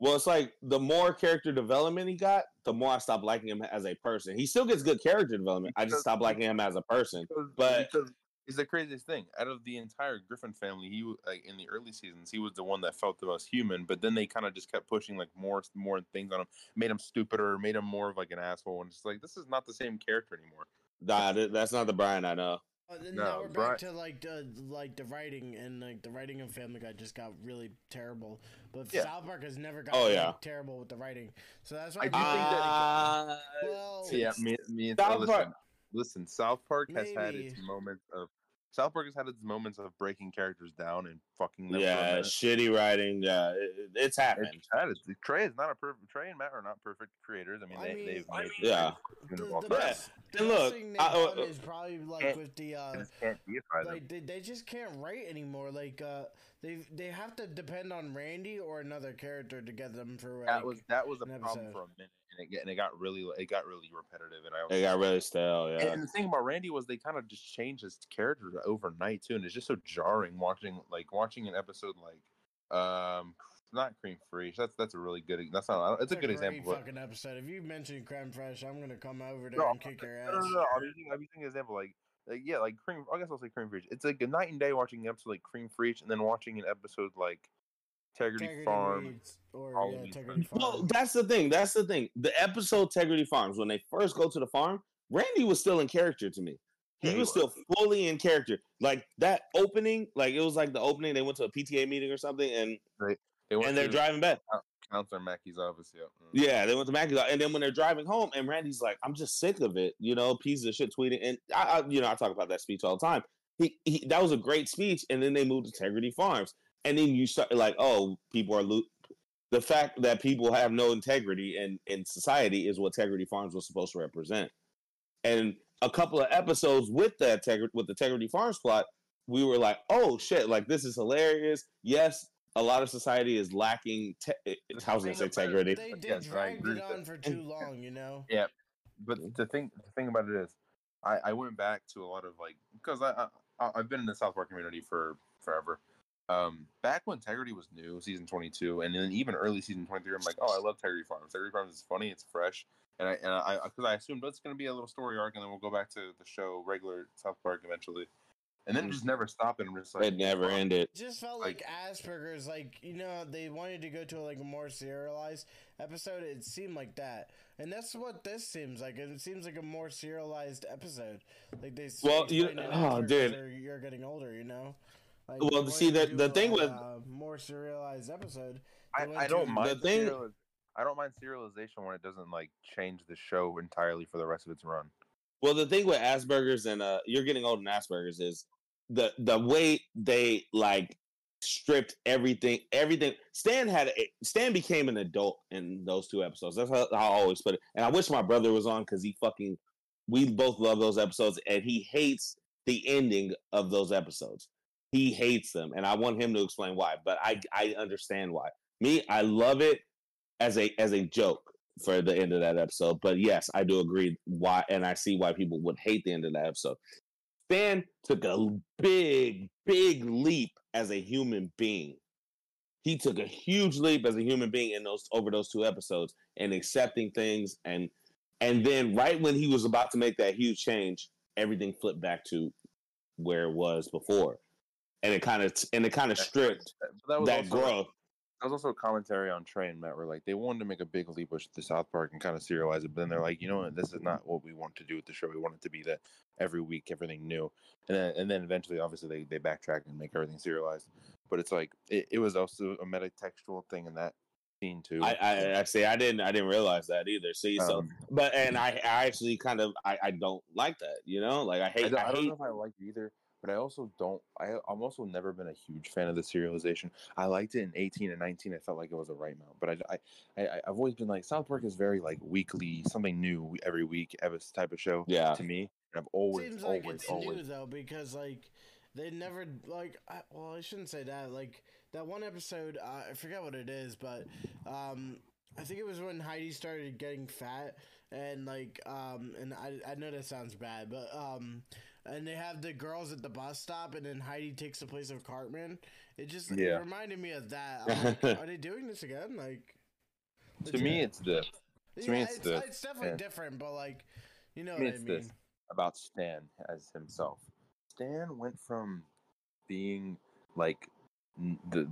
Well, it's like the more character development he got, the more I stopped liking him as a person. He still gets good character development. I just stopped liking him as a person. Because, But- because it's the craziest thing. Out of the entire Griffin family, he wa- like in the early seasons, he was the one that felt the most human. But then they kind of just kept pushing like more more things on him, made him stupider, made him more of like an asshole. And it's like this is not the same character anymore. Nah, that's not the Brian I know. Uh, No, now we're back to like the like the writing and like the writing of Family Guy just got really terrible. But Yeah. South Park has never gotten Oh, like, yeah. terrible with the writing. So that's why I do feel think that- Uh, well, yeah, me, me and South listen, Park- listen. South Park has had its moments of South Park has had its moments of breaking characters down and fucking them. yeah, shitty writing. Yeah, it, it's happened. It's had Trey is not a perfect. Trey and Matt are not perfect creators. I mean, I they, I made Yeah. the, the, best, And look, I- uh, is probably like with the uh, can't deify them. like they, they just can't write anymore. Like uh, they they have to depend on Randy or another character to get them through. that was that was a problem episode. for a minute, and it, get- and it got really it got really repetitive. And I It got really stale. Yeah, and the thing about Randy was they kind of just changed his character overnight too, and it's just so jarring watching like watching an episode like um not Cream Free. That's that's a really good. That's not. It's a good great example. But, Fucking episode. If you mention creme fraiche, I'm gonna come over there No, and kick your ass. no, no, no, I'm using, I'm using an example like. Like, yeah, like cream. I guess I'll say cream free. It's like a night and day watching an episode like cream free, and then watching an episode like Integrity, Integrity Farm. Or yeah, of Integrity. Farm. well, that's the thing. That's the thing. The episode Integrity Farms when they first go to the farm, Randy was still in character to me. He Yeah, he was still fully in character. Like that opening, like it was like the opening. They went to a PTA meeting or something, and They went and they're driving back. Counselor Mackey's office. Yeah. Mm. Yeah, they went to Mackey's, office, and then when they're driving home, and Randy's like, "I'm just sick of it," you know, pieces of shit tweeting, and I, I you know, I talk about that speech all the time. He, he, that was a great speech, and then they moved to Integrity Farms, and then you start like, oh, people are lo- the fact that people have no integrity in in society is what Integrity Farms was supposed to represent, and a couple of episodes with that Tegri- with the Integrity Farms plot, we were like, oh shit, like this is hilarious. Yes, a lot of society is lacking. Te- eh, I was gonna say thing about integrity. They, they Yes, I dragged it on for too long, you know. Yeah, but the thing, the thing about it is, I, I went back to a lot of like because I, I I've been in the South Park community for forever. Um, back when Integrity was new, season twenty two, and then even early season twenty three, I'm like, oh, I love Integrity Farms. Integrity Farms is funny, it's fresh, and I and I because I assumed it's going to be a little story arc, and then we'll go back to the show regular South Park eventually, and then just never stop and just like, It never fuck. ended. It just felt like, Asperger's, like you know, they wanted to go to a, like a more serialized episode. It seemed like that, and that's what this seems like. It seems like a more serialized episode. Like they. s- Well, you- explain it oh, dude. You're getting older, you know. Like, Well, see, wanted to the- the thing a, with- uh, more serialized episode. I, I don't mind The the thing- serializ- I don't mind serialization when it doesn't like change the show entirely for the rest of its run. Well, the thing with Asperger's and uh, you're getting old and Asperger's is the the way they like stripped everything. Everything. Stan had a, Stan became an adult in those two episodes. That's how, how I always put it. And I wish my brother was on because he fucking. We both love those episodes, and he hates the ending of those episodes. He hates them, and I want him to explain why. But I I understand why. Me, I love it as a as a joke for the end of that episode. But yes, I do agree why, and I see why people would hate the end of that episode. Stan took a big, big leap as a human being. He took a huge leap as a human being in those over those two episodes and accepting things and and then right when he was about to make that huge change, everything flipped back to where it was before. And it kind of and it kind of stripped was that also- growth. That was also a commentary on Trey and Matt where like they wanted to make a big leap with the South Park and kind of serialize it, but then they're like, you know what, this is not what we want to do with the show. We want it to be that every week everything new, and then and then eventually, obviously, they they backtrack and make everything serialized. But it's like it, it was also a metatextual thing in that scene too. I, I I say I didn't I didn't realize that either. See, so Um, but and I, I actually kind of I, I don't like that, you know? Like I I hate don't, I, I don't hate know if I like it either, but I also don't. I I'm also never been a huge fan of the serialization. I liked it in 18 and 19. I felt like it was a right amount, but I I, I I've always been like South Park is very like weekly, something new every week, Evis type of show. Yeah. to me, and I've always Seems like always it's always new though because like they never like I, well I shouldn't say that like that one episode uh, I forget what it is but um I think it was when Heidi started getting fat and like um and I I know that sounds bad but um and they have the girls at the bus stop and then Heidi takes the place of Cartman it just Yeah. it reminded me of that like, are they doing this again like to me it's this to me, it's it's, the- it's definitely yeah. different but like you know what I mean this. about Stan as himself. Stan went from being like the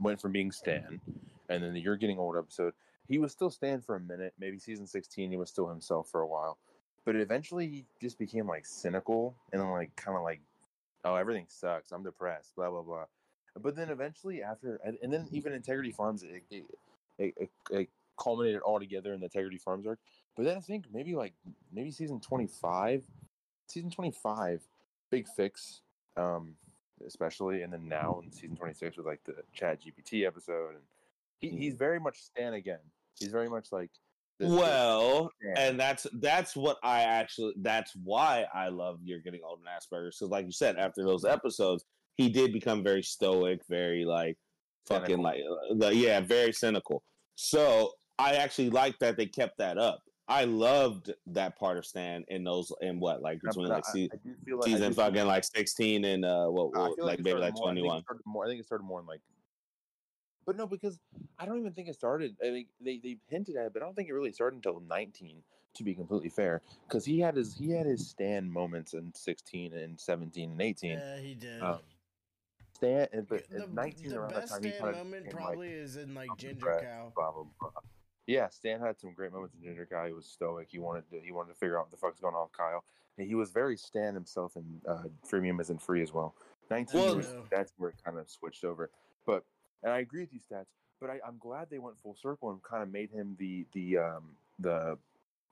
went from being Stan, and then the You're Getting Old episode. He was still Stan for a minute. Maybe season sixteen, he was still himself for a while, but eventually he just became like cynical and then like kind of like, oh everything sucks. I'm depressed. Blah blah blah. But then eventually after, and, and then even Integrity Farms, it, it, it, it, it culminated all together in the Integrity Farms arc. But then I think maybe like maybe season twenty five, season twenty five, big fix, um, especially, and then now in season twenty six with like the Chat GPT episode, and he, he's very much Stan again. He's very much like well, and that's that's what I actually that's why I love You're Getting Old and Asperger's. Because like you said, after those episodes, he did become very stoic, very like fucking Cynical. like uh, yeah, very cynical. So I actually like that they kept that up. I loved that part of Stan in those in what like between like se- I feel like season fucking like sixteen and uh what, I what feel like maybe like I twenty one. I think it started more in like. But no, because I don't even think it started. I think they they hinted at it, but I don't think it really started until nineteen. To be completely fair, because he had his he had his stand moments in sixteen and seventeen and eighteen. yeah he did Um, Stan, and- but the, nineteen the around that best time, he Stan kind moment probably like, is in like Ginger Cow. blah blah blah. Yeah, Stan had some great moments in Ginger Cow. He was stoic. He wanted to he wanted to figure out what the fuck's going on with Kyle. And he was very Stan himself and uh, Freemium isn't free as well. Nineteen Well- was, that's where it kind of switched over. But and I agree with you, stats. But I, I'm glad they went full circle and kind of made him the the um the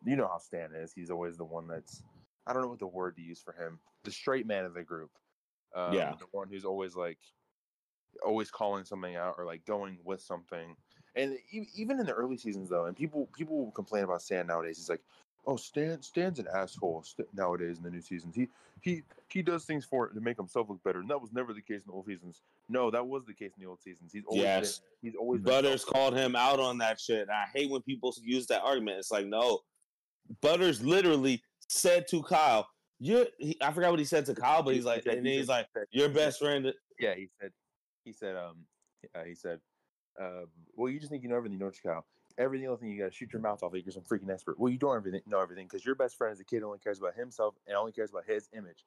you know how Stan is. He's always the one that's I don't know what the word to use for him. The straight man of the group. Um, Yeah. The one who's always like always calling something out or like going with something. And even in the early seasons though, and people people will complain about Stan nowadays. He's like, "Oh, Stan Stan's an asshole nowadays in the new seasons. He he he does things for to make himself look better." And that was never the case in the old seasons. No, that was the case in the old seasons. He's always Yes. been, he's always Butters called him out on that shit. And I hate when people use that argument. It's like, no, Butters literally said to Kyle, "You." I forgot what he said to Kyle, but He- he's he like, said- and he he's like, "Your best friend." Yeah, he said he said um uh, he said uh, well you just think you know everything, don't you, Kyle? Everything else thing you gotta shoot your mouth off like you're some freaking expert. Well, you don't everything know everything because your best friend is a kid who only cares about himself and only cares about his image.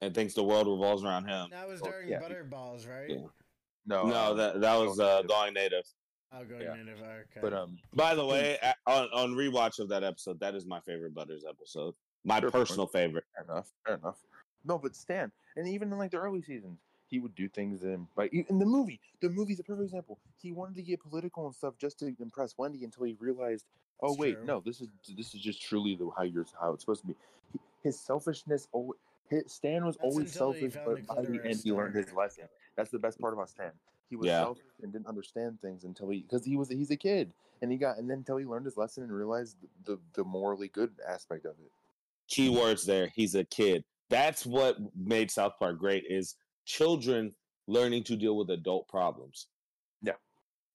and thinks the world revolves around him. That was Oh, during yeah. Butterballs, right? Yeah. No, no, um, that that was uh, Native. going native. I'll go Yeah. native. Okay. but um By the way, on on rewatch of that episode, that is my favorite Butters episode. My Sure, personal favorite. fair enough, fair enough. No, but Stan, and even in like the early seasons, he would do things in e- in the movie. The movie's a perfect example. He wanted to get political and stuff just to impress Wendy until he realized Oh It's wait, true. no. This is this is just truly the how you're how it's supposed to be. He, his selfishness. his, Stan was That's always selfish, but by the end he learned his lesson. That's the best part about Stan. He was Yeah. selfish and didn't understand things until he because he was he's a kid and he got and then until he learned his lesson and realized the the morally good aspect of it. key words there. He's a kid. That's what made South Park great. Is children learning to deal with adult problems. Yeah.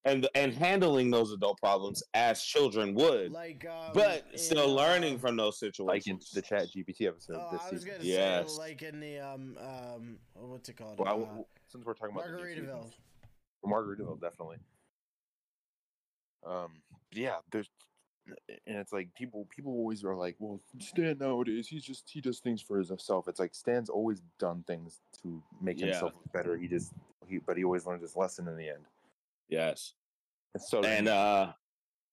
And and handling those adult problems as children would, Like, um, but in, still learning uh, from those situations. Like in the Chat GPT episode Oh, this I was season. gonna Yes. say like in the um um what's it called? Well, I Uh, w- since we're talking about the new Margaritaville. Margaritaville, definitely. Um, yeah, there's, and it's like people people always are like, well, Stan nowadays he's just he does things for himself. It's like Stan's always done things to make Yeah. himself look better. He just he, but he always learned his lesson in the end. yes. And so and uh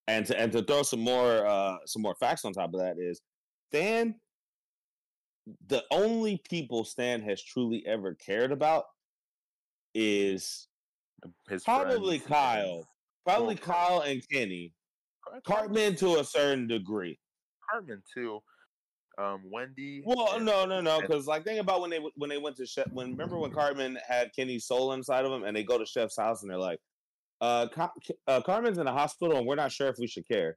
and to and to throw some more uh some more facts on top of that is Stan the only people Stan has truly ever cared about is his probably friends- Kyle. Probably Well, Kyle and Kenny. Cartman to a certain degree. Cartman too. Um, Wendy. Well, and- no, no, no, because like think about when they when they went to Chef. When remember when Cartman had Kenny's soul inside of him, and they go to Chef's house and they're like, uh, Car- uh, Cartman's in the hospital, and we're not sure if we should care.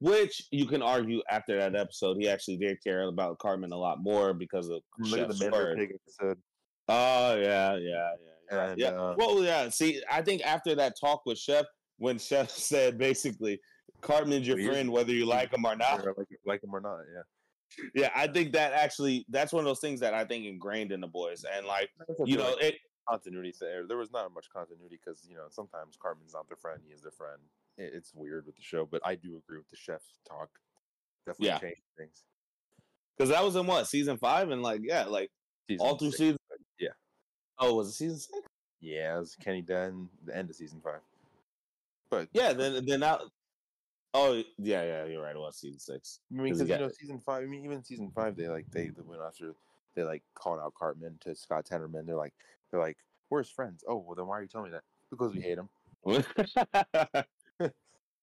Which you can argue after that episode, he actually did care about Cartman a lot more because of Look at Chef's the Mandarin word. Pig episode. Oh yeah, yeah, yeah, yeah. And, yeah. uh, well, yeah. See, I think after that talk with Chef, when Chef said basically, Cartman's your friend whether you like him or not. like like him or not, yeah. Yeah, I think that actually that's one of those things that I think ingrained in the boys, and like you know, it continuity there. There was not much continuity because you know sometimes Cartman's not their friend; he is their friend. It, it's weird with the show, but I do agree with the chef's talk. Definitely Yeah. changed things. because that was in what season five, and like yeah, like Season all through six, season. yeah, Oh, was it season six? yeah, it was Kenny Dunn, the end of season five. But Yeah, then then now. Oh yeah, yeah, you're right. It was season six. I mean, 'cause because you know, season five. I mean, even season five, they like they, they went after they like called out Cartman to Scott Tenorman. They're like, they're like, we're his friends. Oh, well, then why are you telling me that? Because we hate him.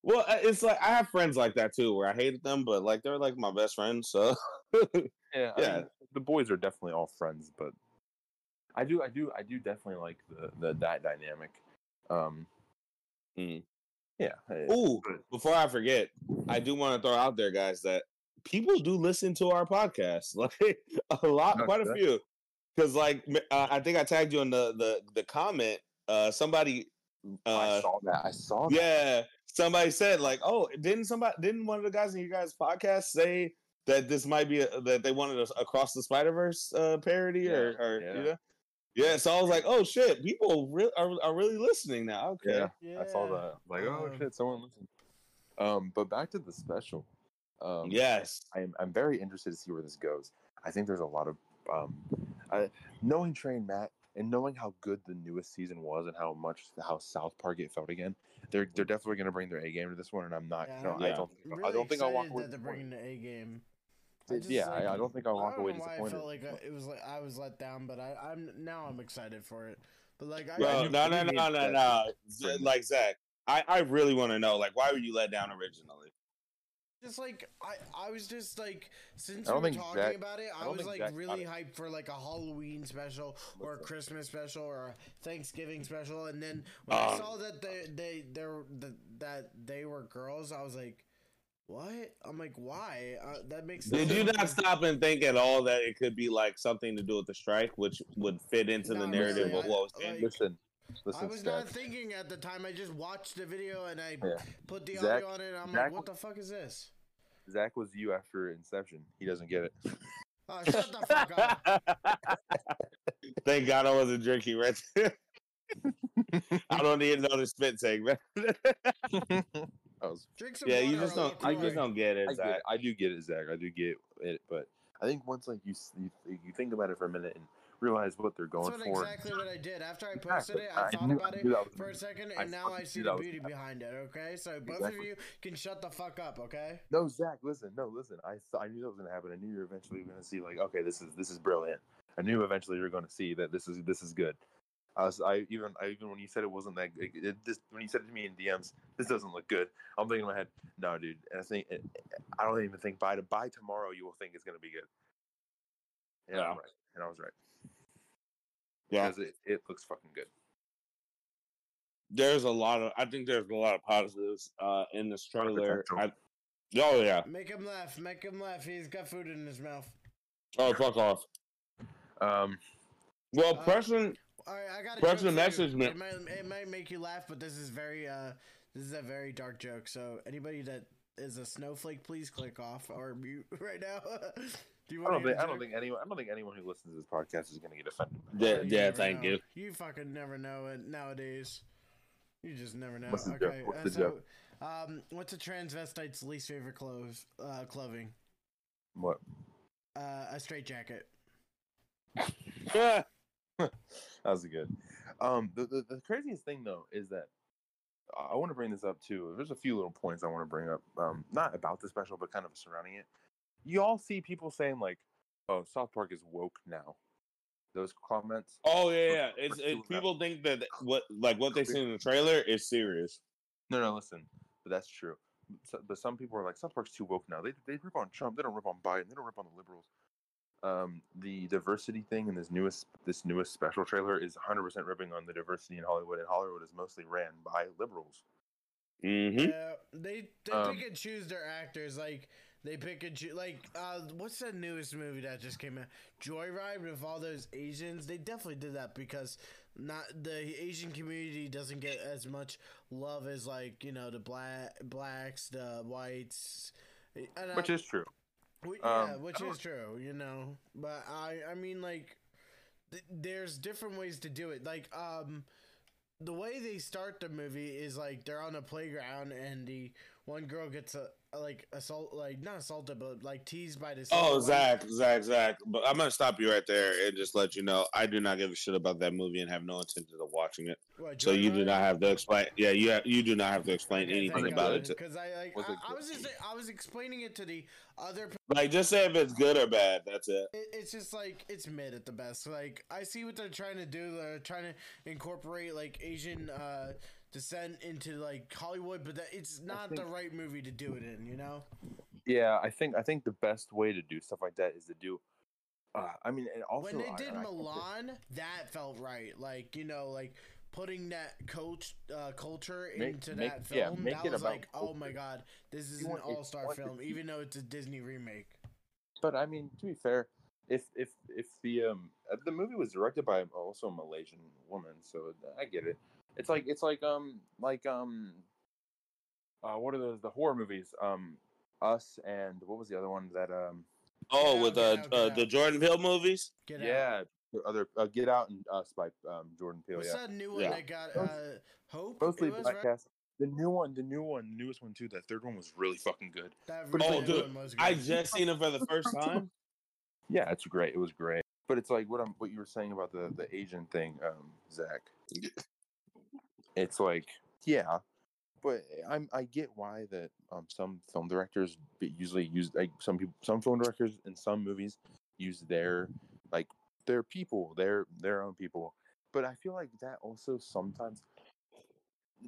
well, uh, it's like I have friends like that too, where I hated them, but like they're like my best friends. So Yeah, Yeah. mean, the boys are definitely all friends, but I do, I do, I do definitely like the, the that dynamic. Um, Mm. Yeah. I- Ooh, before I forget, I do want to throw out there, guys, that people do listen to our podcast. Like a lot, Oh, quite a few. Because like uh, I think I tagged you in the the the comment. Uh, somebody, I uh, saw that. I saw that. yeah, somebody said like, oh, didn't somebody didn't one of the guys in your guys' podcast say that this might be a, that they wanted a across the Spider Verse uh, parody or, or yeah. you know? Yeah, so I was like, "Oh shit, people re- are, are really listening now." Okay, Yeah. Yeah. I saw that. Like, oh Um, shit, someone listened. Um, but back to the special. Um, yes, I'm I'm very interested to see where this goes. I think there's a lot of um, I, knowing Trey and Matt and knowing how good the newest season was and how much how South Park it felt again. They're they're definitely going to bring their A game to this one, and I'm not. Yeah, no, I'm I don't. really I don't think I'll walk excited away. they're bringing the A game. I It- just, yeah, like, I, I don't think I'll walk I away know why I disappointed. felt like I, it was like I was let down, but I, I'm now I'm excited for it. But like I, Yeah, I Bro, knew- no, no, no, no, no. was Z- bringing- Like Zack, I, I really want to know, like, why were you let down originally? just like I, I was just like since I we don't were think talking Zack- about it, I I, was like Zack really hyped for like a Halloween special or a Listen. Christmas special or a Thanksgiving special, and then when I Um, saw that they they they were that that they were girls, I was like, what? I'm like, why? Uh, that makes Did you not stop and think at all that it could be like something to do with the strike, which would fit into the narrative really. of what was I- in? like- Listen, I was Zack. not thinking at the time. I just watched the video and I Yeah. put the Zack- audio on it. And I'm Zack- like, what the fuck is this? Zack was you after Inception. He doesn't get it. Oh, shut the fuck up. Thank God I wasn't drinking right there. I don't need another spit take, man. I was Drink some yeah, you just don't. I'll just don't get it, I, get it. I do get it, Zack. I do get it, but I think once like you you, you think about it for a minute and realize what they're going That's what for. exactly what I did. After I posted Exactly. it, I I thought knew- about it knew that was for a gonna- second, I and now I see the beauty gonna behind it. Okay, so both Exactly. of you can shut the fuck up. Okay. No, Zack, listen, no, listen. I I knew that was gonna happen. I knew you were eventually gonna see like, okay, this is this is brilliant. I knew eventually you were gonna see that this is this is good. I was, I even, I even when you said it wasn't that good, it, this, when you said it to me in DMs, this doesn't look good. I'm thinking in my head, no, dude. And I think, I don't even think by to by tomorrow you will think it's gonna be good. Yeah, Yeah. I'm right, and I was right Yeah, because it, it looks fucking good. there's a lot of. I think there's a lot of positives uh, in this lot of trailer. I, oh yeah. Make him laugh. Make him laugh. He's got food in his mouth. Oh fuck off. Um, Well, Uh, Preston. All right, I got a Press joke the for you. message, man. It might, it might make you laugh, but this is very uh, this is a very dark joke. So anybody that is a snowflake, please click off or mute right now. Do you I want don't to? think, I don't think anyone, I don't think anyone who listens to this podcast is gonna get offended. Yeah, yeah. Thank you. You fucking never know it nowadays. You just never know. What's the joke? okay, What's uh, the so, joke? um, what's a transvestite's least favorite clothes? Uh, clothing. What? Uh, a straight jacket. Yeah. that was good. Um, the, the the craziest thing though is that I want to bring this up too. There's a few little points I want to bring up. Um, not about the special, but kind of surrounding it. You all see people saying like, "Oh, South Park is woke now." Those comments. Oh yeah, yeah. It's it, people think that what like what they see in the trailer is serious. No, no, listen. But that's true. So, but some people are like, South Park's too woke now. They they rip on Trump. They don't rip on Biden. They don't rip on the liberals. Um, the diversity thing in this newest this newest special trailer is 100% ripping on the diversity in Hollywood, and Hollywood is mostly ran by liberals. Mm-hmm. Yeah, they they Um, pick and choose their actors. Like they pick and choose. Like uh, what's the newest movie that just came out? Joyride with all those Asians. They definitely did that because not the Asian community doesn't get as much love as like you know the black blacks, the whites. And I- Which is true. Wh- yeah, Um, which is true, you know. But I, I mean, like, th- there's different ways to do it. Like, um, the way they start the movie is like they're on a playground and the one girl gets a, like assault, like not assaulted, but like teased by this. Oh, Zach, Zach, Zach. But I'm gonna stop you right there and just let you know I do not give a shit about that movie and have no intention of watching it. What, So you do not have to explain. Yeah, you have, you do not have to explain Okay, anything about it. Because I like, Was I, I was just, I was explaining it to the other like, just say if it's good or bad. That's it. It, it's just like it's mid at the best. Like I see what they're trying to do. They're trying to incorporate like Asian uh, descent into like Hollywood, but that, it's not the right movie to do it in. You know? Yeah, I think I think the best way to do stuff like that is to do. Uh, I mean, and also when they did I think that- Mulan, that felt right. Like you know, like putting that coach uh, culture Make- into make- that yeah, film. make that it was about like, oh my god, this is You an want- if you all star want to film, even though it's a Disney remake. But I mean, to be fair, if if if the um uh, the movie was directed by also a Malaysian woman, so I get it. It's like it's like um like um uh what are those the horror movies um us and what was the other one that um Oh, Get with Out, uh, Out, uh the Jordan Peele movies. Get out. yeah the other uh, Get Out and Us by um Jordan Peele What's yeah that new one Yeah. that got uh, Nope? mostly It was, black right? cast. The new one, the new one, newest one too. That third one was really fucking good. That But really like- Oh, one was I just seen it for the first time. Yeah, it's great. It was great. But it's like what I'm what you were saying about the the Asian thing, um, Zack. It's like yeah, but I'm I get why that um some film directors usually use like some people some film directors in some movies use their like their people their their own people. But I feel like that also sometimes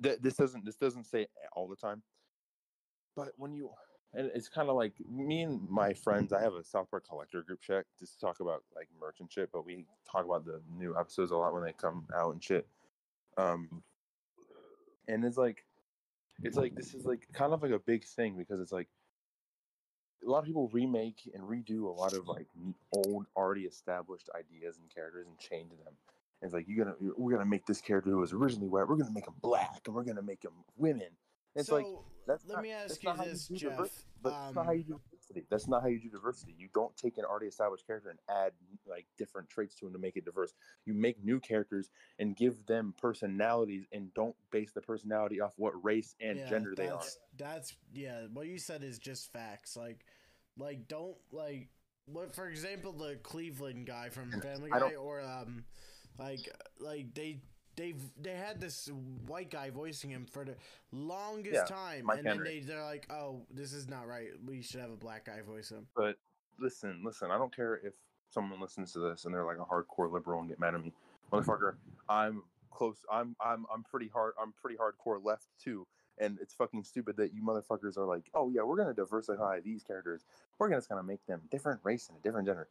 that this doesn't this doesn't say all the time. But when you and it's kind of like me and my friends. I have a South Park collector group chat just to talk about like merch and shit. But we talk about the new episodes a lot when they come out and shit. Um, and it's like, it's like this is like kind of like a big thing because it's like a lot of people remake and redo a lot of like old, already established ideas and characters and change them. And it's like you're gonna we're gonna make this character who was originally white. We're gonna make him black, and we're gonna make him women. And it's so like that's let not- me ask you this, Geoff. but that's not how Um, you do diversity. That's not how you do diversity. You don't take an already established character and add like different traits to him to make it diverse. You make new characters and give them personalities and don't base the personality off what race and yeah, gender they are. that's, That's yeah. What you said is just facts. Like, like don't like what for example the Cleveland guy from Family Guy or um like like they. They they had this white guy voicing him for the longest Yeah, time, Mike and then they they're like, "Oh, this is not right. We should have a black guy voice him." But listen, listen, I don't care if someone listens to this and they're like a hardcore liberal and get mad at me. motherfucker. I'm close. I'm I'm I'm pretty hard. I'm pretty hardcore left too. And it's fucking stupid that you motherfuckers are like, oh yeah, we're gonna diversify these characters. We're gonna just gonna make them different race and a different gender.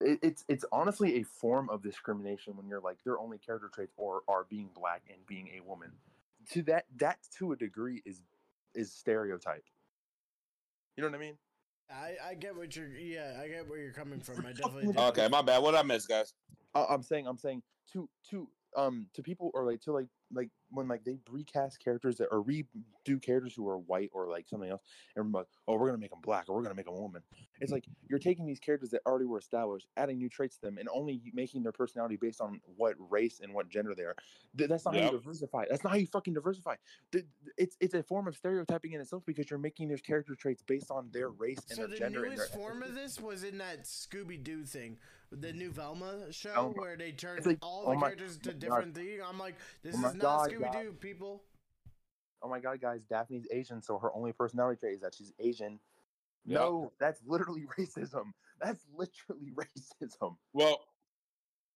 It, it's it's honestly a form of discrimination when you're like their only character traits or are being black and being a woman. To that that to a degree is is stereotype. You know what I mean? I, I get what you're yeah I get where you're coming from. I definitely. Okay, my bad. What I missed, guys? I, I'm saying I'm saying to to um to people or like to like like when like they recast characters that or redo characters who are white or like something else and we're like oh we're gonna make them black or we're gonna make them a woman. It's like you're taking these characters that already were established adding new traits to them and only making their personality based on what race and what gender they are. Th- that's not how you diversify. That's not how you fucking diversify. Th- it's it's a form of stereotyping in itself because you're making their character traits based on their race and So their the gender and newest their form of this was in that Scooby Doo thing, the new Velma show, oh Velma. where they turned It's like, all oh the my characters to God. different things. I'm like, this Oh is not Scooby Doo, people. oh my god, guys, Daphne's Asian, so her only personality trait is that she's Asian. Yeah. No, that's literally racism. That's literally racism. Well,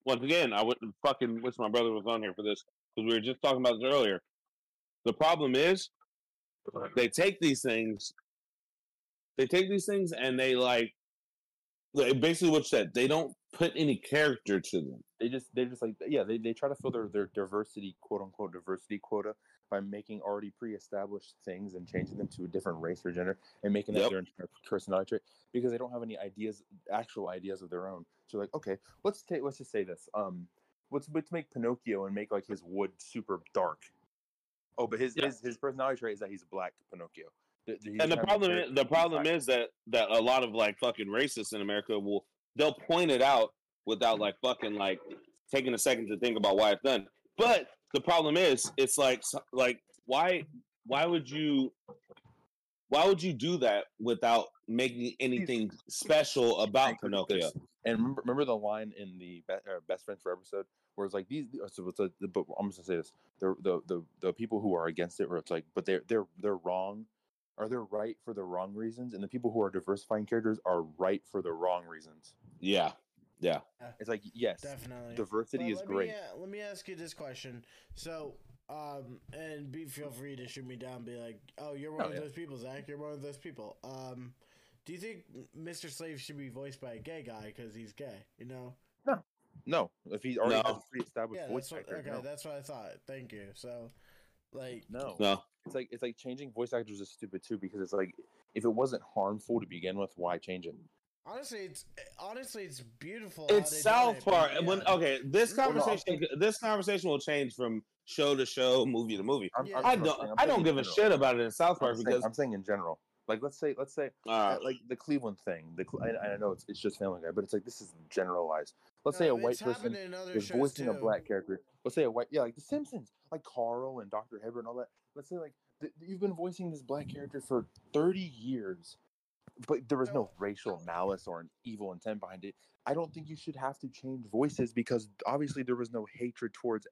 once again, I wouldn't fucking wish my brother was on here for this because we were just talking about this earlier. The problem is they take these things, they take these things and they like, like basically what you said. They don't put any character to them. They just they just like yeah, they, they try to fill their, their diversity quote unquote diversity quota by making already pre-established things and changing them to a different race or gender and making that Yep. their entire personality trait because they don't have any ideas actual ideas of their own. So like, okay, let's take let's just say this. Um let's let's make Pinocchio and make like his wood super dark. Oh, but his Yeah. his, his personality trait is that he's black Pinocchio. The- the- and the problem, is, the problem is that that a lot of like fucking racists in America will they'll point it out without like fucking like taking a second to think about why it's done. But the problem is, it's like like why why would you why would you do that without making anything special about Pinocchio? And remember, remember the line in the be- uh, best friends for episode where it's like these. So it's a, but I'm just gonna say this: the, the the the people who are against it, where it's like, but they're they're they're wrong, or they're right for the wrong reasons, and the people who are diversifying characters are right for the wrong reasons. Yeah, yeah. It's like yes, Definitely. diversity But is let great. Me, uh, let me ask you this question. So, um, and be feel free to shoot me down. Be like, oh, you're one Oh, of yeah. those people, Zack. You're one of those people. Um, do you think Mr. Slave should be voiced by a gay guy because he's gay? You know? No, no. if he already has a pre-established Yeah, voice that's what, actor, okay. no. That's what I thought. Thank you. So, like, no. No, It's like it's like changing voice actors is stupid too because it's like if it wasn't harmful to begin with, why change it? honestly, it's honestly it's beautiful. how it's they done South it, but Park. and When yeah. okay, this Well, no, conversation this conversation will change from show to show, movie to movie. I'm, Yeah. I'm I don't I'm I don't give a shit about it in South I'm Park saying, because I'm saying in general. Like let's say let's say uh, like the Cleveland thing. The Cle- I, I know it's, it's just Family Guy, but it's like this is generalized. Let's say a white person in other is shows voicing a black character. Let's say a white, yeah, like The Simpsons, like Carl and Dr. Hibbert and all that. Let's say like th- you've been voicing this black character for 30 years, but there was no racial malice or an evil intent behind it. I don't think you should have to change voices because obviously there was no hatred towards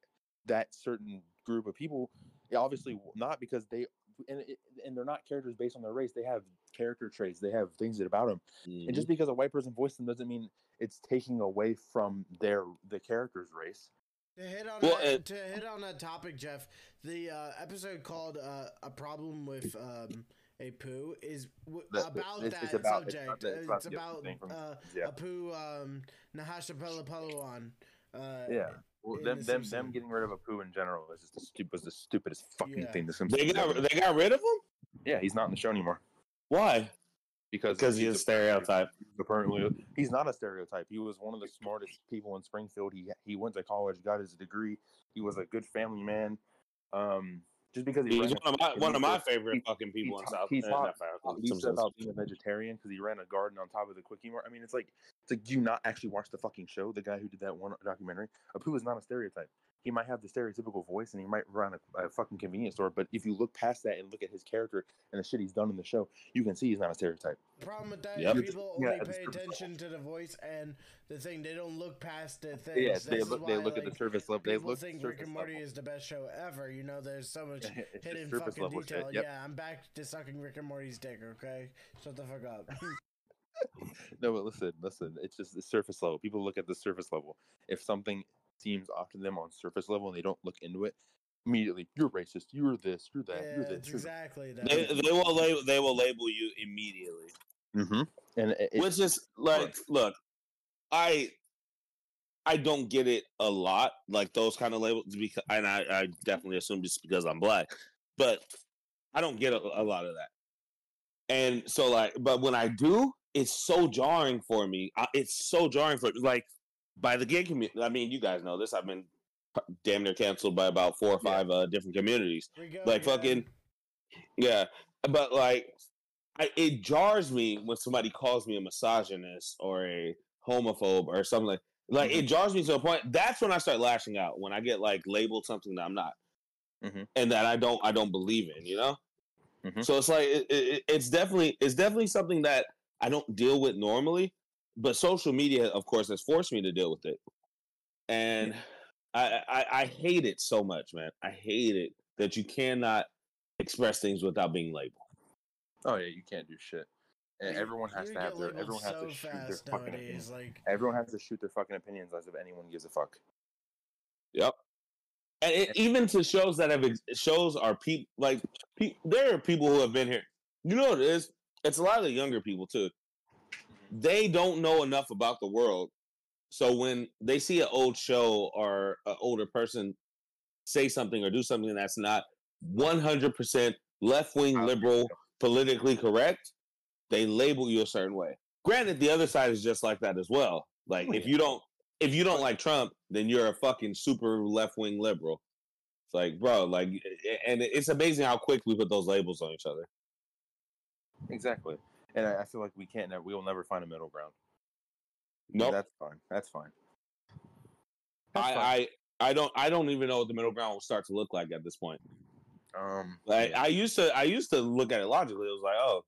that certain group of people. Obviously not because they and and they're not characters based on their race. They have character traits. They have things about them. mm-hmm. And just because a white person voiced them doesn't mean it's taking away from their the character's race. To hit on Well, that, it- to hit on that topic, Geoff, the uh, episode called uh, "A Problem with um, Apu" is w- The- the- about it's- that it's about- it's subject. about it's It's about the about, uh, yeah. Apu um, Nahasapeemapetilon. Uh, Yeah. Well, them The them them getting rid of Apu in general is just the stupid was the stupidest fucking Yeah. thing. The they got they got rid of him. yeah, he's not in the show anymore Why? Because Because he's a stereotype. Apparently, he's not a stereotype. He was one of the smartest people in Springfield. He he went to college, got his degree. He was a good family man. Um, just because he He's ran one of my one of my he- favorite fucking people in he- South. he's uh, hot. not Uh, He said Simpsons. about being a vegetarian because he ran a garden on top of the Kwik-E-Mart. I mean, it's like, it's like, do you not actually watch the fucking show? The guy who did that one documentary, Apu is not a stereotype. He might have the stereotypical voice and he might run a, a fucking convenience store, but if you look past that and look at his character and the shit he's done in the show, you can see he's not a stereotype. The problem with that is Yep. people only it's pay attention to the voice and the thing. They don't look past the things. Yeah, they is look, they look at the like, surface level. They look think surface Rick and Morty level. is the best show ever. You know, there's so much hidden fucking level shit, detail. yep. Yeah, I'm back to sucking Rick and Morty's dick. Okay, shut the fuck up. No, but listen, listen. It's just the surface level. People look at the surface level. If something seems off to them on surface level and they don't look into it, immediately you're racist, you're this, you're that, yeah, you're this, you're exactly that. They, they will label they will label you immediately. Mm-hmm. And it, it- Which is like, Right. look, I I don't get it a lot, like those kind of labels, because and I, I definitely assume just because I'm black, but I don't get a, a lot of that. And so, like, but when I do, it's so jarring for me. I, it's so jarring for like by the gay community. I mean, you guys know this. I've been damn near canceled by about four or Yeah. five uh, different communities. Go like again. fucking yeah but like I, it jars me when somebody calls me a misogynist or a homophobe or something like like it jars me to a point that's when i start lashing out when i get like labeled something that i'm not Mhm. and that i don't i don't believe in you know Mhm. so it's like it, it, it's definitely it's definitely something that i don't deal with normally but social media of course has forced me to deal with it and I, I i hate it so much man i hate it that you cannot express things without being labeled oh yeah, you can't do shit. And everyone has you to have their labeled everyone has to shoot their fucking opinions. Like Everyone has to shoot their fucking opinions as if anyone gives a fuck. Yep. And it, even to shows that have ex- shows are people like pe- there are people who have been here. You know what it is? It's a lot of the younger people too. They don't know enough about the world, so when they see an old show or an older person say something or do something that's not one hundred percent left wing liberal politically correct, they label you a certain way. Granted, the other side is just like that as well. Like Oh, if you don't if you don't like Trump, then you're a fucking super left wing liberal. It's like, bro, like, eh, eh, and it's amazing how quick we put those labels on each other. Exactly. And I, I feel like we can't. never- We will never find a middle ground. Nope. that's fine. That's fine. That's I, fine. I, I don't, I don't even know what the middle ground will start to look like at this point. um, Like, yeah. I used to, I used to look at it logically. It was like, oh,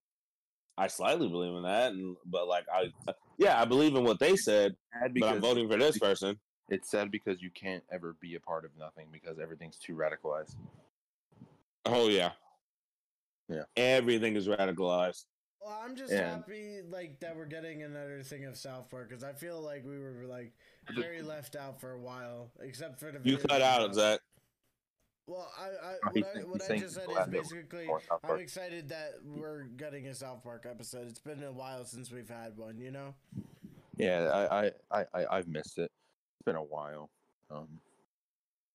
I slightly believe in that, and but like, I, yeah, I believe in what they said, sad but I'm voting for this person. it's sad because you can't ever be a part of nothing because everything's too radicalized. Oh yeah, Yeah. Everything is radicalized. Well, I'm just And- happy like that we're getting another thing of South Park because I feel like we were like very left out for a while, except for the You cut game out, stuff. Zack. Well, I, I what he's I, saying- what he's I saying just said glad is that we're basically more South I'm excited that we're getting a South Park episode. It's been a while since we've had one, you know. Yeah, I, I, I, I, I've missed it. It's been a while. Um,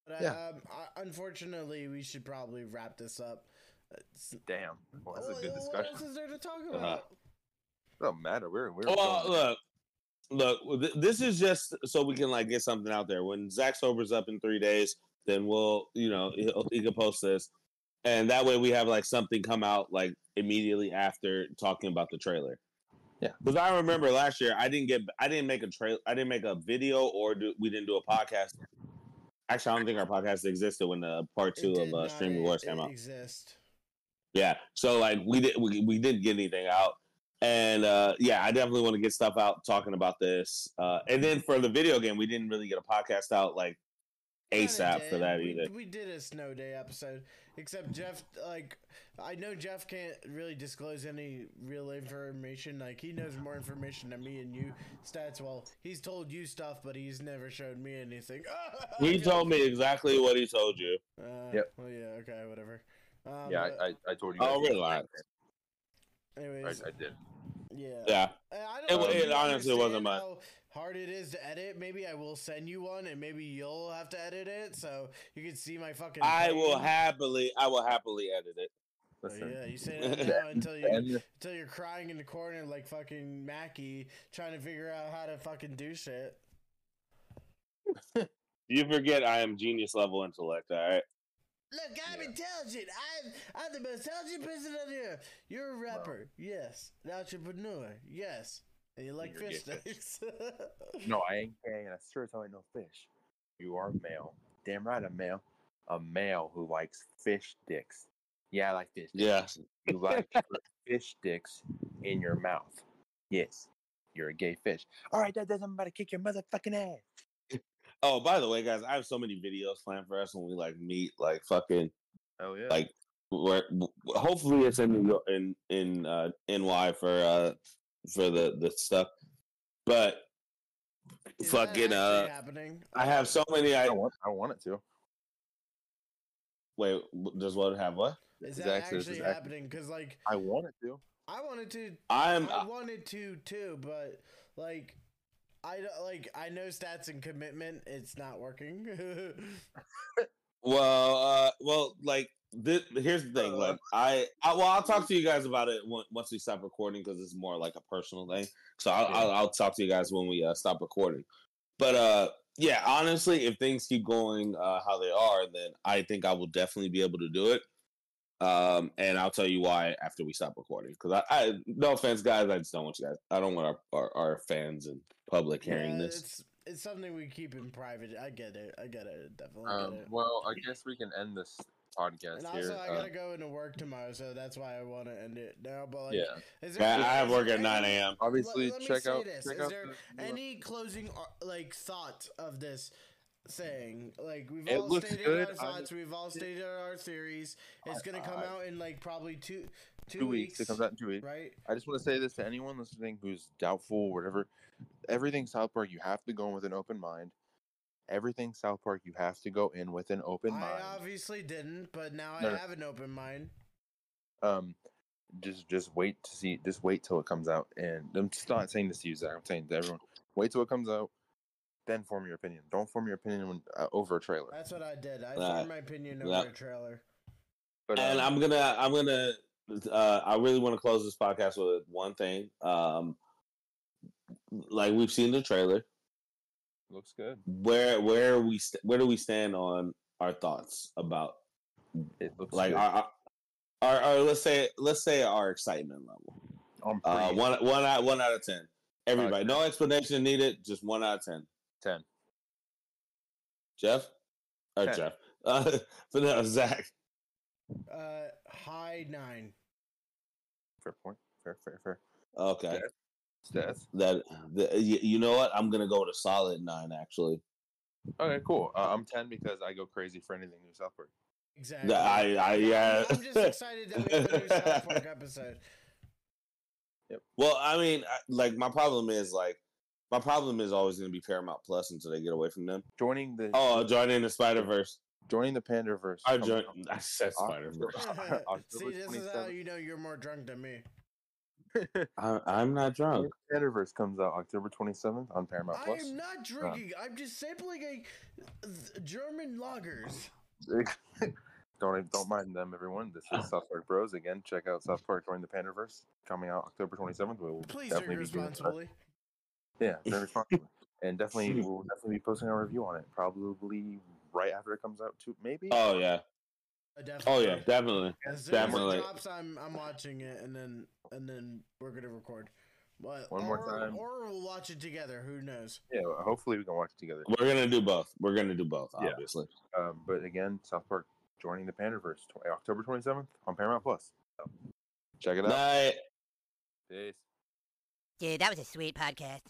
But Yeah. I, um, I, unfortunately, we should probably wrap this up. It's, damn. Well, that's a Well, good What discussion. else is there to talk Uh-huh. about? Doesn't matter. We're, we're. Well, going- look, look. th- This is just so we can like get something out there. When Zack sobers up in three days, then we'll, you know, he'll, he can post this, and that way we have like something come out like immediately after talking about the trailer. Yeah. because I remember last year I didn't get, I didn't make a trail, I didn't make a video, or do, we didn't do a podcast. Actually, I don't think our podcast existed when the part two did of uh, not Streaming Wars came out. Exist. Yeah. So like we did we, we didn't get anything out. And uh yeah, I definitely want to get stuff out talking about this. Uh and then for the video game, we didn't really get a podcast out like ASAP for did. that we, either. We did a snow day episode, except Geoff. Like, I know Geoff can't really disclose any real information. Like, he knows more information than me and you. Stats. Well, he's told you stuff, but he's never showed me anything. He told me exactly what he told you. Uh, Yep. Well, yeah. Okay. Whatever. Um, yeah, but I, I, I told you. Oh, guys. relax. I, anyways, I did. yeah. Yeah. And I It don't wa- know if it honestly wasn't understand much. how Hard it is to edit. Maybe I will send you one, and maybe you'll have to edit it, so you can see my fucking. I will happily I will happily edit it. Oh, yeah, you say that now until you until you're crying in the corner like fucking Mackie trying to figure out how to fucking do shit. You forget I am genius level intellect, all right? Look, I'm Yeah. intelligent. I'm I'm the most intelligent person on here. You're a rapper, yes. An entrepreneur, yes. And you like fish gay sticks. no, I ain't gay, and I sure as hell ain't no fish. You are male. Damn right, I'm male. A male who likes fish dicks. Yeah, I like fish. Dicks. Yes. You like fish sticks in your mouth. Yes, you're a gay fish. All right, that doesn't. I'm about to kick your motherfucking ass. Oh, by the way, guys, I have so many videos planned for us when we like meet, like fucking Oh yeah. like where hopefully it's in New York, in in uh NY for uh for the the stuff. But Is fucking actually uh, happening? I have so many. I I want. I want it to. wait. Does what have what? Is Is that actually- actually happening? Because like I want it to. I wanted to I'm. I wanted to too, but like I don't- like I know stats and commitment. It's not working. Well, uh, well, like this, here's the thing. Like, I, I, well, I'll talk to you guys about it on- once we stop recording because it's more like a personal thing. So I'll, Yeah. I'll, I'll talk to you guys when we uh, stop recording. But uh, yeah, honestly, if things keep going uh, how they are, then I think I will definitely be able to do it. Um, and I'll tell you why after we stop recording. Because I, I, no offense, guys, I just don't want you guys. I don't want our, our, our fans and public hearing Yeah, this. It's it's something we keep in private. I get it. I get it. Definitely Um, get it. well, I guess we can end this podcast and also, here. I Uh, gotta go into work tomorrow, so that's why I want to end it now. But like, yeah. is there, Yeah, I have work at 9 a.m. Obviously, let me check say out. this. Check Is out there the- Any closing uh, like thought of this saying? Like we've It all stated good. our I- thoughts. we've all stated our theories. It's gonna come I- out in like probably two two, two weeks. It comes out in two weeks. right? I just want to say this to anyone listening who's doubtful, whatever. Everything South Park, you have to go in with an open mind. Everything South Park, you have to go in with an open I mind. I obviously didn't, but now No, I no. have an open mind. Um, just just wait to see. Just wait till it comes out. And I'm just not saying this to you, Zack. I'm saying to everyone, wait till it comes out, then form your opinion. Don't form your opinion when, uh, over a trailer. That's what I did. I Nah. formed my opinion over Nah. a trailer. But and um, I'm gonna I'm gonna uh I really want to close this podcast with one thing. Um like we've seen the trailer. looks good. Where where we st- where do we stand on our thoughts about It looks like good. our, our, our let's say let's say our excitement level. I'm Uh pretty one one out one out of ten. Everybody, no explanation needed, just one out of ten. ten. Geoff? Or 10. Geoff. Uh but no, Zack. Uh, high nine. Fair point. Fair, fair, fair. Okay. Stats. That the, you, you know what? I'm gonna go to solid nine actually. Okay, cool. Uh, I'm ten because I go crazy for anything new South Park. Exactly. I- I- I'm- yeah. I'm just excited that we have a new South Park episode. Well, I mean, I, like my problem is like my problem is always going to be Paramount Plus until they get away from them. Joining the Oh, joining the Spider Verse. joining the Panderverse. I comes joined. I said Spider Verse. See, this is how you know you're more drunk than me. I'm not drunk. Panderverse comes out October 27th on Paramount I am not drinking. I'm just sampling a th- German lagers. don't don't mind them, everyone. This is South Park Bros again. Check out South Park Join the Panderverse coming out October 27th. We'll Please definitely drink be doing that. responsibly. Yeah, very responsibly, and definitely we'll definitely be posting a review on it. Probably right after it comes out, too. Maybe. Oh yeah. Uh, definitely. Oh yeah. Definitely. As soon definitely. as it drops, I'm I'm watching it, and then and then we're gonna record. But, One more or- time. or we'll watch it together. Who knows? Yeah. Hopefully we can watch it together. We're gonna do both. We're gonna do both. Yeah. Obviously. Um, but again, South Park joining the Panderverse tw- October 27th on Paramount Plus. So, check it out. Night. Peace. Dude, that was a sweet podcast.